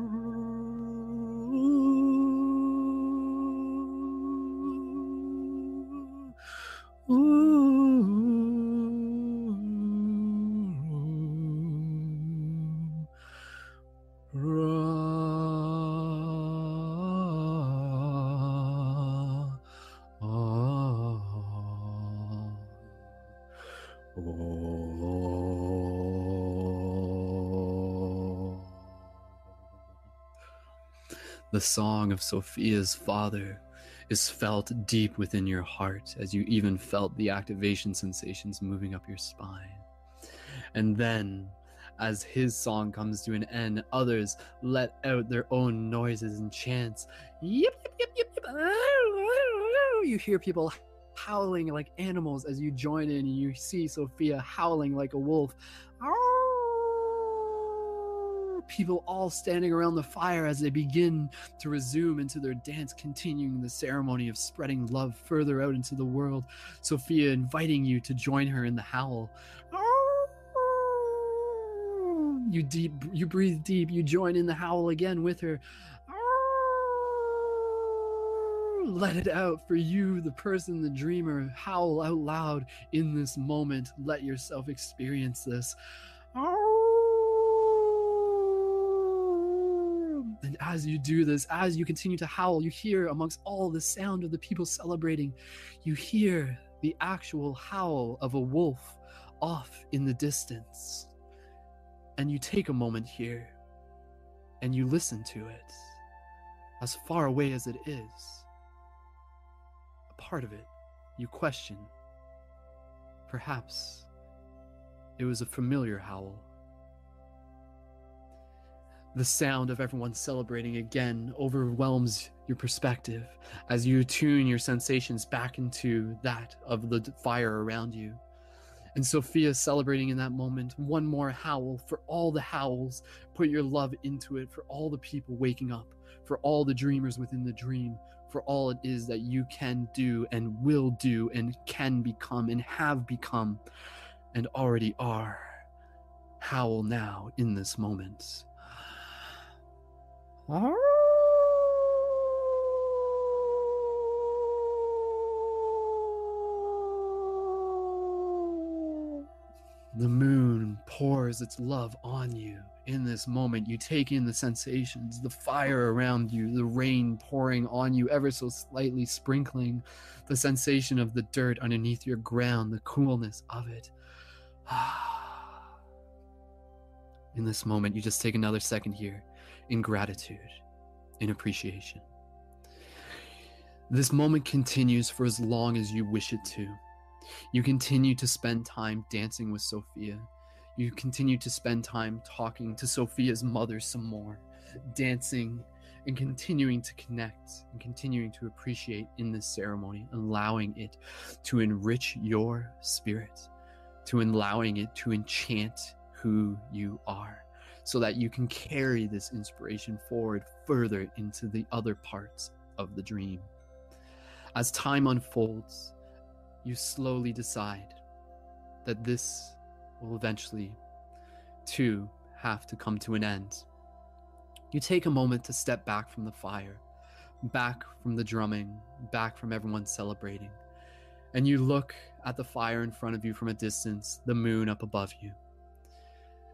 The song of Sophia's father is felt deep within your heart as you even felt the activation sensations moving up your spine. And then, as his song comes to an end, others let out their own noises and chants. Yip, yip, yip. You hear people howling like animals as you join in, and you see Sophia howling like a wolf people all standing around the fire as they begin to resume into their dance, continuing the ceremony of spreading love further out into the world. Sophia inviting you to join her in the howl. You deep, you breathe deep. You join in the howl again with her. Let it out for you, the person, the dreamer. Howl out loud in this moment. Let yourself experience this. And as you do this, as you continue to howl, you hear amongst all the sound of the people celebrating, you hear the actual howl of a wolf off in the distance. And you take a moment here and you listen to it, as far away as it is. A part of it you question. Perhaps it was a familiar howl the sound of everyone celebrating again overwhelms your perspective as you tune your sensations back into that of the fire around you. And Sophia celebrating in that moment. One more howl for all the howls. Put your love into it for all the people waking up, for all the dreamers within the dream, for all it is that you can do and will do and can become and have become and already are. Howl now in this moment. The moon pours its love on you. In this moment, you take in the sensations, the fire around you, the rain pouring on you, ever so slightly sprinkling, the sensation of the dirt underneath your ground, the coolness of it. In this moment, you just take another second here in gratitude, in appreciation. This moment continues for as long as you wish it to. You continue to spend time dancing with Sophia. You continue to spend time talking to Sophia's mother some more, dancing and continuing to connect and continuing to appreciate in this ceremony, allowing it to enrich your spirit, to allowing it to enchant who you are, so that you can carry this inspiration forward further into the other parts of the dream. As time unfolds, you slowly decide that this will eventually, too, have to come to an end. You take a moment to step back from the fire, back from the drumming, back from everyone celebrating, and you look at the fire in front of you from a distance, the moon up above you.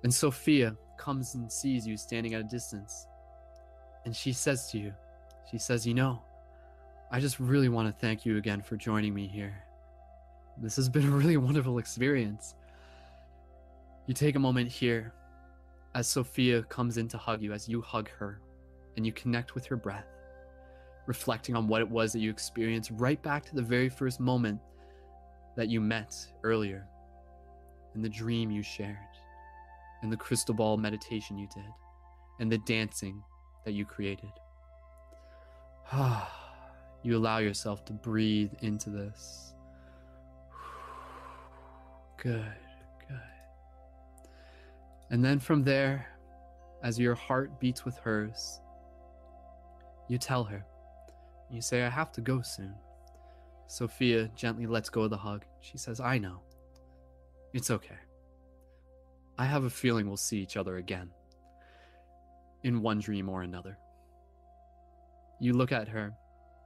And Sophia comes and sees you standing at a distance, and she says to you, She says, You know, I just really want to thank you again for joining me here. This has been a really wonderful experience. You take a moment here as Sophia comes in to hug you, as you hug her, and you connect with her breath, reflecting on what it was that you experienced right back to the very first moment that you met earlier, and the dream you shared, and the crystal ball meditation you did, and the dancing that you created. you allow yourself to breathe into this Good, good. And then from there, as your heart beats with hers, you tell her. You say, I have to go soon. Sophia gently lets go of the hug. She says, I know. It's okay. I have a feeling we'll see each other again. In one dream or another. You look at her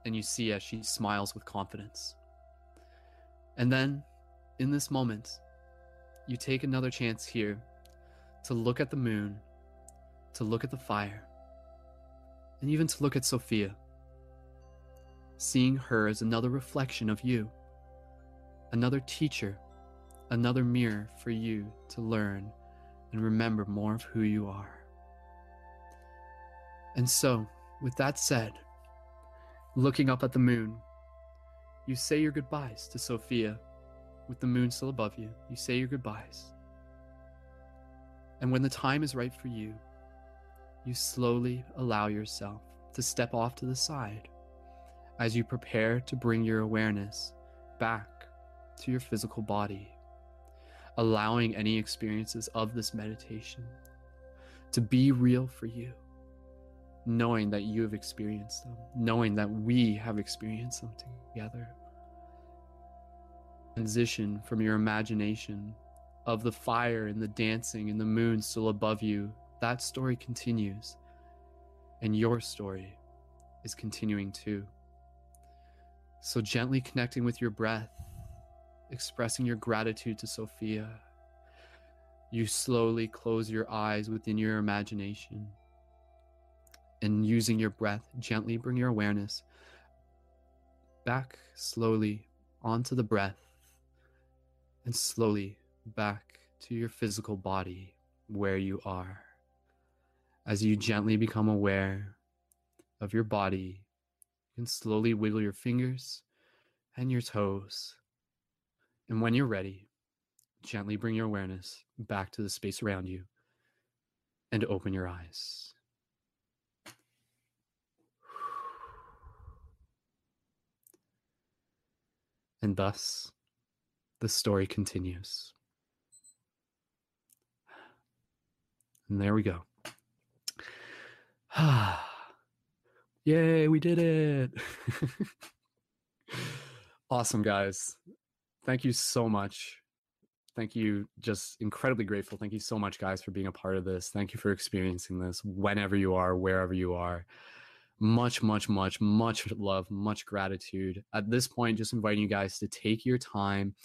and you see as she smiles with confidence. And then in this moment, you take another chance here to look at the moon, to look at the fire, and even to look at Sophia, seeing her as another reflection of you, another teacher, another mirror for you to learn and remember more of who you are. And so, with that said, looking up at the moon, you say your goodbyes to Sophia with the moon still above you, you say your goodbyes. And when the time is right for you, you slowly allow yourself to step off to the side as you prepare to bring your awareness back to your physical body, allowing any experiences of this meditation to be real for you, knowing that you have experienced them, knowing that we have experienced them together transition from your imagination of the fire and the dancing and the moon still above you, that story continues. And your story is continuing too. So, gently connecting with your breath, expressing your gratitude to Sophia, you slowly close your eyes within your imagination. And using your breath, gently bring your awareness back slowly onto the breath and slowly back to your physical body where you are. As you gently become aware of your body, you can slowly wiggle your fingers and your toes. And when you're ready, gently bring your awareness back to the space around you and open your eyes. And thus, the story continues. And there we go. Yay, we did it. awesome, guys. Thank you so much. Thank you. Just incredibly grateful. Thank you so much, guys, for being a part of this. Thank you for experiencing this whenever you are, wherever you are. Much, much, much, much love, much gratitude. At this point, just inviting you guys to take your time,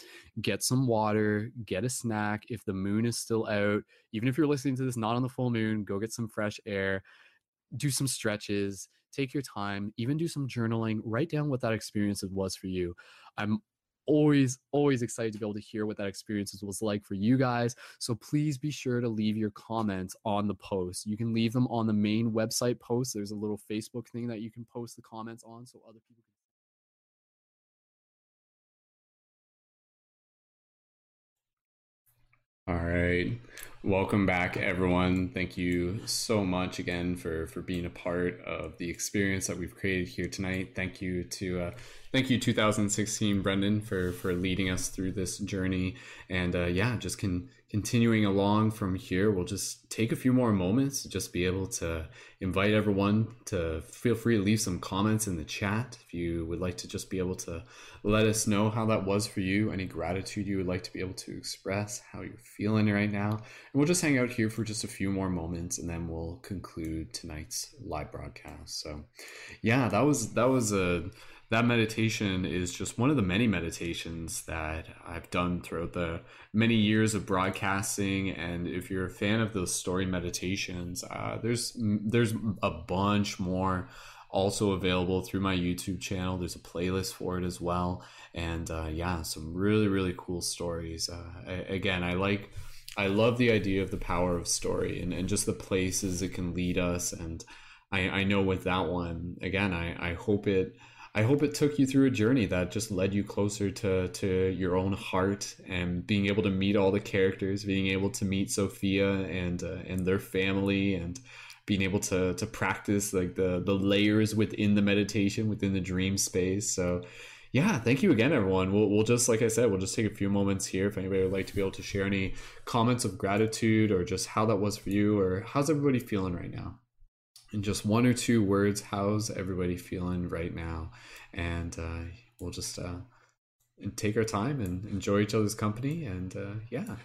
get some water, get a snack. If the moon is still out, even if you're listening to this not on the full moon, go get some fresh air, do some stretches, take your time, even do some journaling, write down what that experience was for you. I'm always always excited to be able to hear what that experience was like for you guys. So please be sure to leave your comments on the post. You can leave them on the main website post. There's a little facebook thing that you can post the comments on so other people can All right. Welcome back everyone. Thank you so much again for for being a part of the experience that we've created here tonight. Thank you to uh thank you 2016 Brendon for for leading us through this journey and uh yeah, just can continuing along from here, we'll just take a few more moments just be able to invite everyone to feel free to leave some comments in the chat if you would like to just be able to let us know how that was for you, any gratitude you would like to be able to express, how you're feeling right now. We'll just hang out here for just a few more moments and then we'll conclude tonight's live broadcast. So, yeah, that was that was a that meditation is just one of the many meditations that I've done throughout the many years of broadcasting. And if you're a fan of those story meditations, uh, there's there's a bunch more also available through my YouTube channel. There's a playlist for it as well, and uh, yeah, some really really cool stories. Uh, I, again, I like. I love the idea of the power of story and, and just the places it can lead us. And I, I know with that one, again, I, I hope it I hope it took you through a journey that just led you closer to to your own heart and being able to meet all the characters, being able to meet Sophia and uh, and their family, and being able to to practice like the the layers within the meditation within the dream space. So. Yeah, thank you again, everyone. We'll, we'll just, like I said, we'll just take a few moments here if anybody would like to be able to share any comments of gratitude or just how that was for you or how's everybody feeling right now in just one or two words, how's everybody feeling right now? And uh, we'll just uh, take our time and enjoy each other's company. And uh, yeah,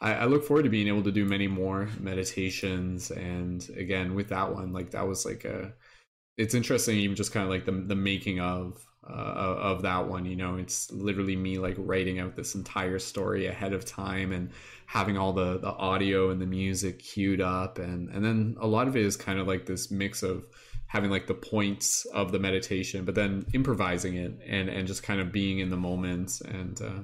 I, look forward to being able to do many more meditations. And again, with that one, like that was like a, it's interesting, even just kind of like the the making of uh, of that one. You know, it's literally me like writing out this entire story ahead of time and having all the the audio and the music queued up. And and then a lot of it is kind of like this mix of having like the points of the meditation but then improvising it and and just kind of being in the moment. And uh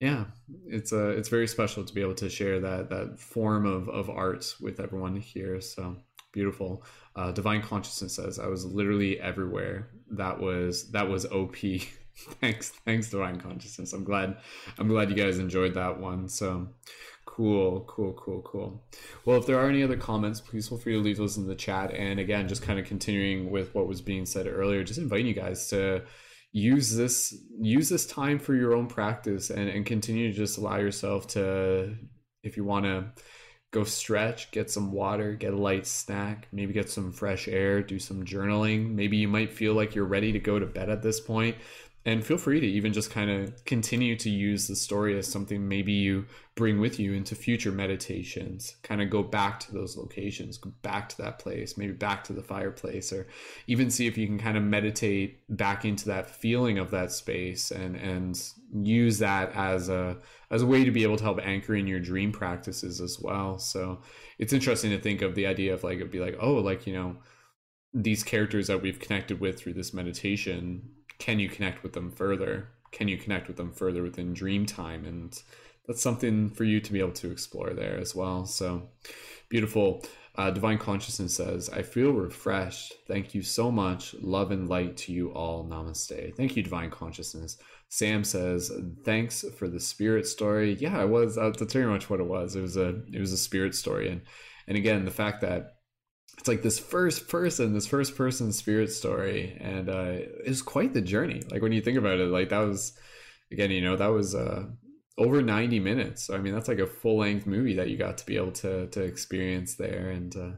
yeah it's uh it's very special to be able to share that that form of of art with everyone here. So beautiful. Uh divine consciousness says i was literally everywhere that was that was op thanks thanks divine consciousness. I'm glad i'm glad you guys enjoyed that one. So cool cool cool cool. Well if there are any other comments please feel free to leave those in the chat. And again just kind of continuing with what was being said earlier just inviting you guys to use this use this time for your own practice and, and continue to just allow yourself to if you want to go stretch get some water get a light snack maybe get some fresh air do some journaling. Maybe you might feel like you're ready to go to bed at this point and feel free to even just kind of continue to use the story as something maybe you bring with you into future meditations. Kind of go back to those locations go back to that place maybe back to the fireplace or even see if you can kind of meditate back into that feeling of that space and and use that as a as a way to be able to help anchor in your dream practices as well. So it's interesting to think of the idea of like it'd be like oh like you know these characters that we've connected with through this meditation can you connect with them further? Can you connect with them further within dream time? And that's something for you to be able to explore there as well. So beautiful. Uh, Divine Consciousness says, I feel refreshed. Thank you so much. Love and light to you all. Namaste. Thank you, Divine Consciousness. Sam says, thanks for the spirit story. Yeah, it was. That's very much what it was. It was a it was a spirit story, and and again, the fact that it's like this first person, this first person spirit story, and uh, it's quite the journey. Like when you think about it, like that was again, you know, that was uh, over ninety minutes. So I mean, that's like a full length movie that you got to be able to to experience there, and uh,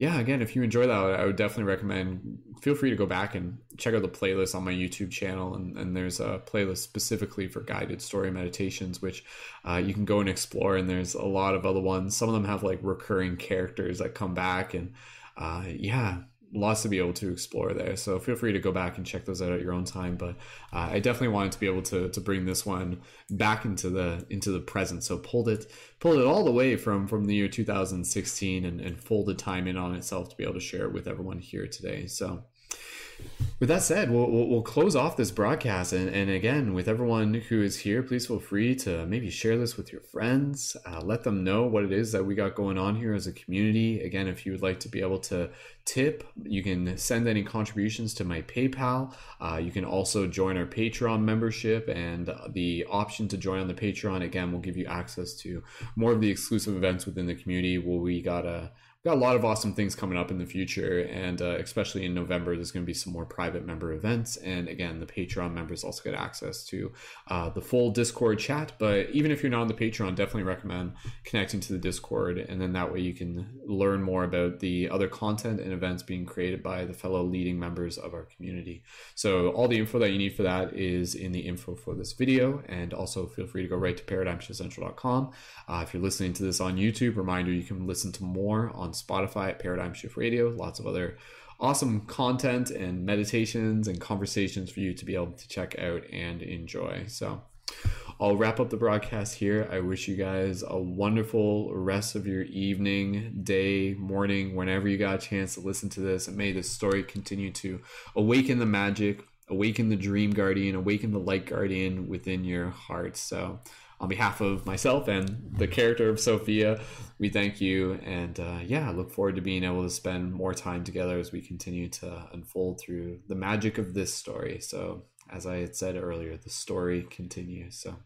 yeah, again, if you enjoy that, I would definitely recommend. Feel free to go back and check out the playlist on my YouTube channel, and, and there's a playlist specifically for guided story meditations, which uh, you can go and explore. And there's a lot of other ones. Some of them have like recurring characters that come back, and uh, yeah, lots to be able to explore there. So feel free to go back and check those out at your own time. But uh, I definitely wanted to be able to to bring this one back into the into the present. So pulled it pulled it all the way from from the year 2016 and, and folded time in on itself to be able to share it with everyone here today. So with that said, we'll, we'll, we'll, close off this broadcast. And, and again, with everyone who is here, please feel free to maybe share this with your friends. Uh, let them know what it is that we got going on here as a community. Again, if you would like to be able to tip, you can send any contributions to my PayPal. Uh, you can also join our Patreon membership. And the option to join on the Patreon, again, will give you access to more of the exclusive events within the community where we got a got a lot of awesome things coming up in the future and uh, especially in november there's going to be some more private member events and again the patreon members also get access to uh, the full discord chat but even if you're not on the patreon definitely recommend connecting to the discord and then that way you can learn more about the other content and events being created by the fellow leading members of our community. So all the info that you need for that is in the info for this video and also feel free to go right to paradigmshiftcentral.com uh, if you're listening to this on youtube reminder you can listen to more on Spotify at Paradigm Shift Radio. Lots of other awesome content and meditations and conversations for you to be able to check out and enjoy. So I'll wrap up the broadcast here. I wish you guys a wonderful rest of your evening, day, morning, whenever you got a chance to listen to this. And may this story continue to awaken the magic, awaken the dream guardian, awaken the light guardian within your heart. So on behalf of myself and the character of Sophia, we thank you. And uh, yeah, look forward to being able to spend more time together as we continue to unfold through the magic of this story. So, as I had said earlier, the story continues. So,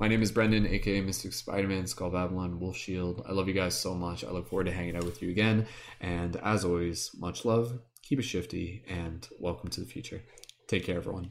my name is Brendon, aka Mystic Spider Man, Skull Babylon, Wolf Shield. I love you guys so much. I look forward to hanging out with you again. And as always, much love, keep it shifty, and welcome to the future. Take care, everyone.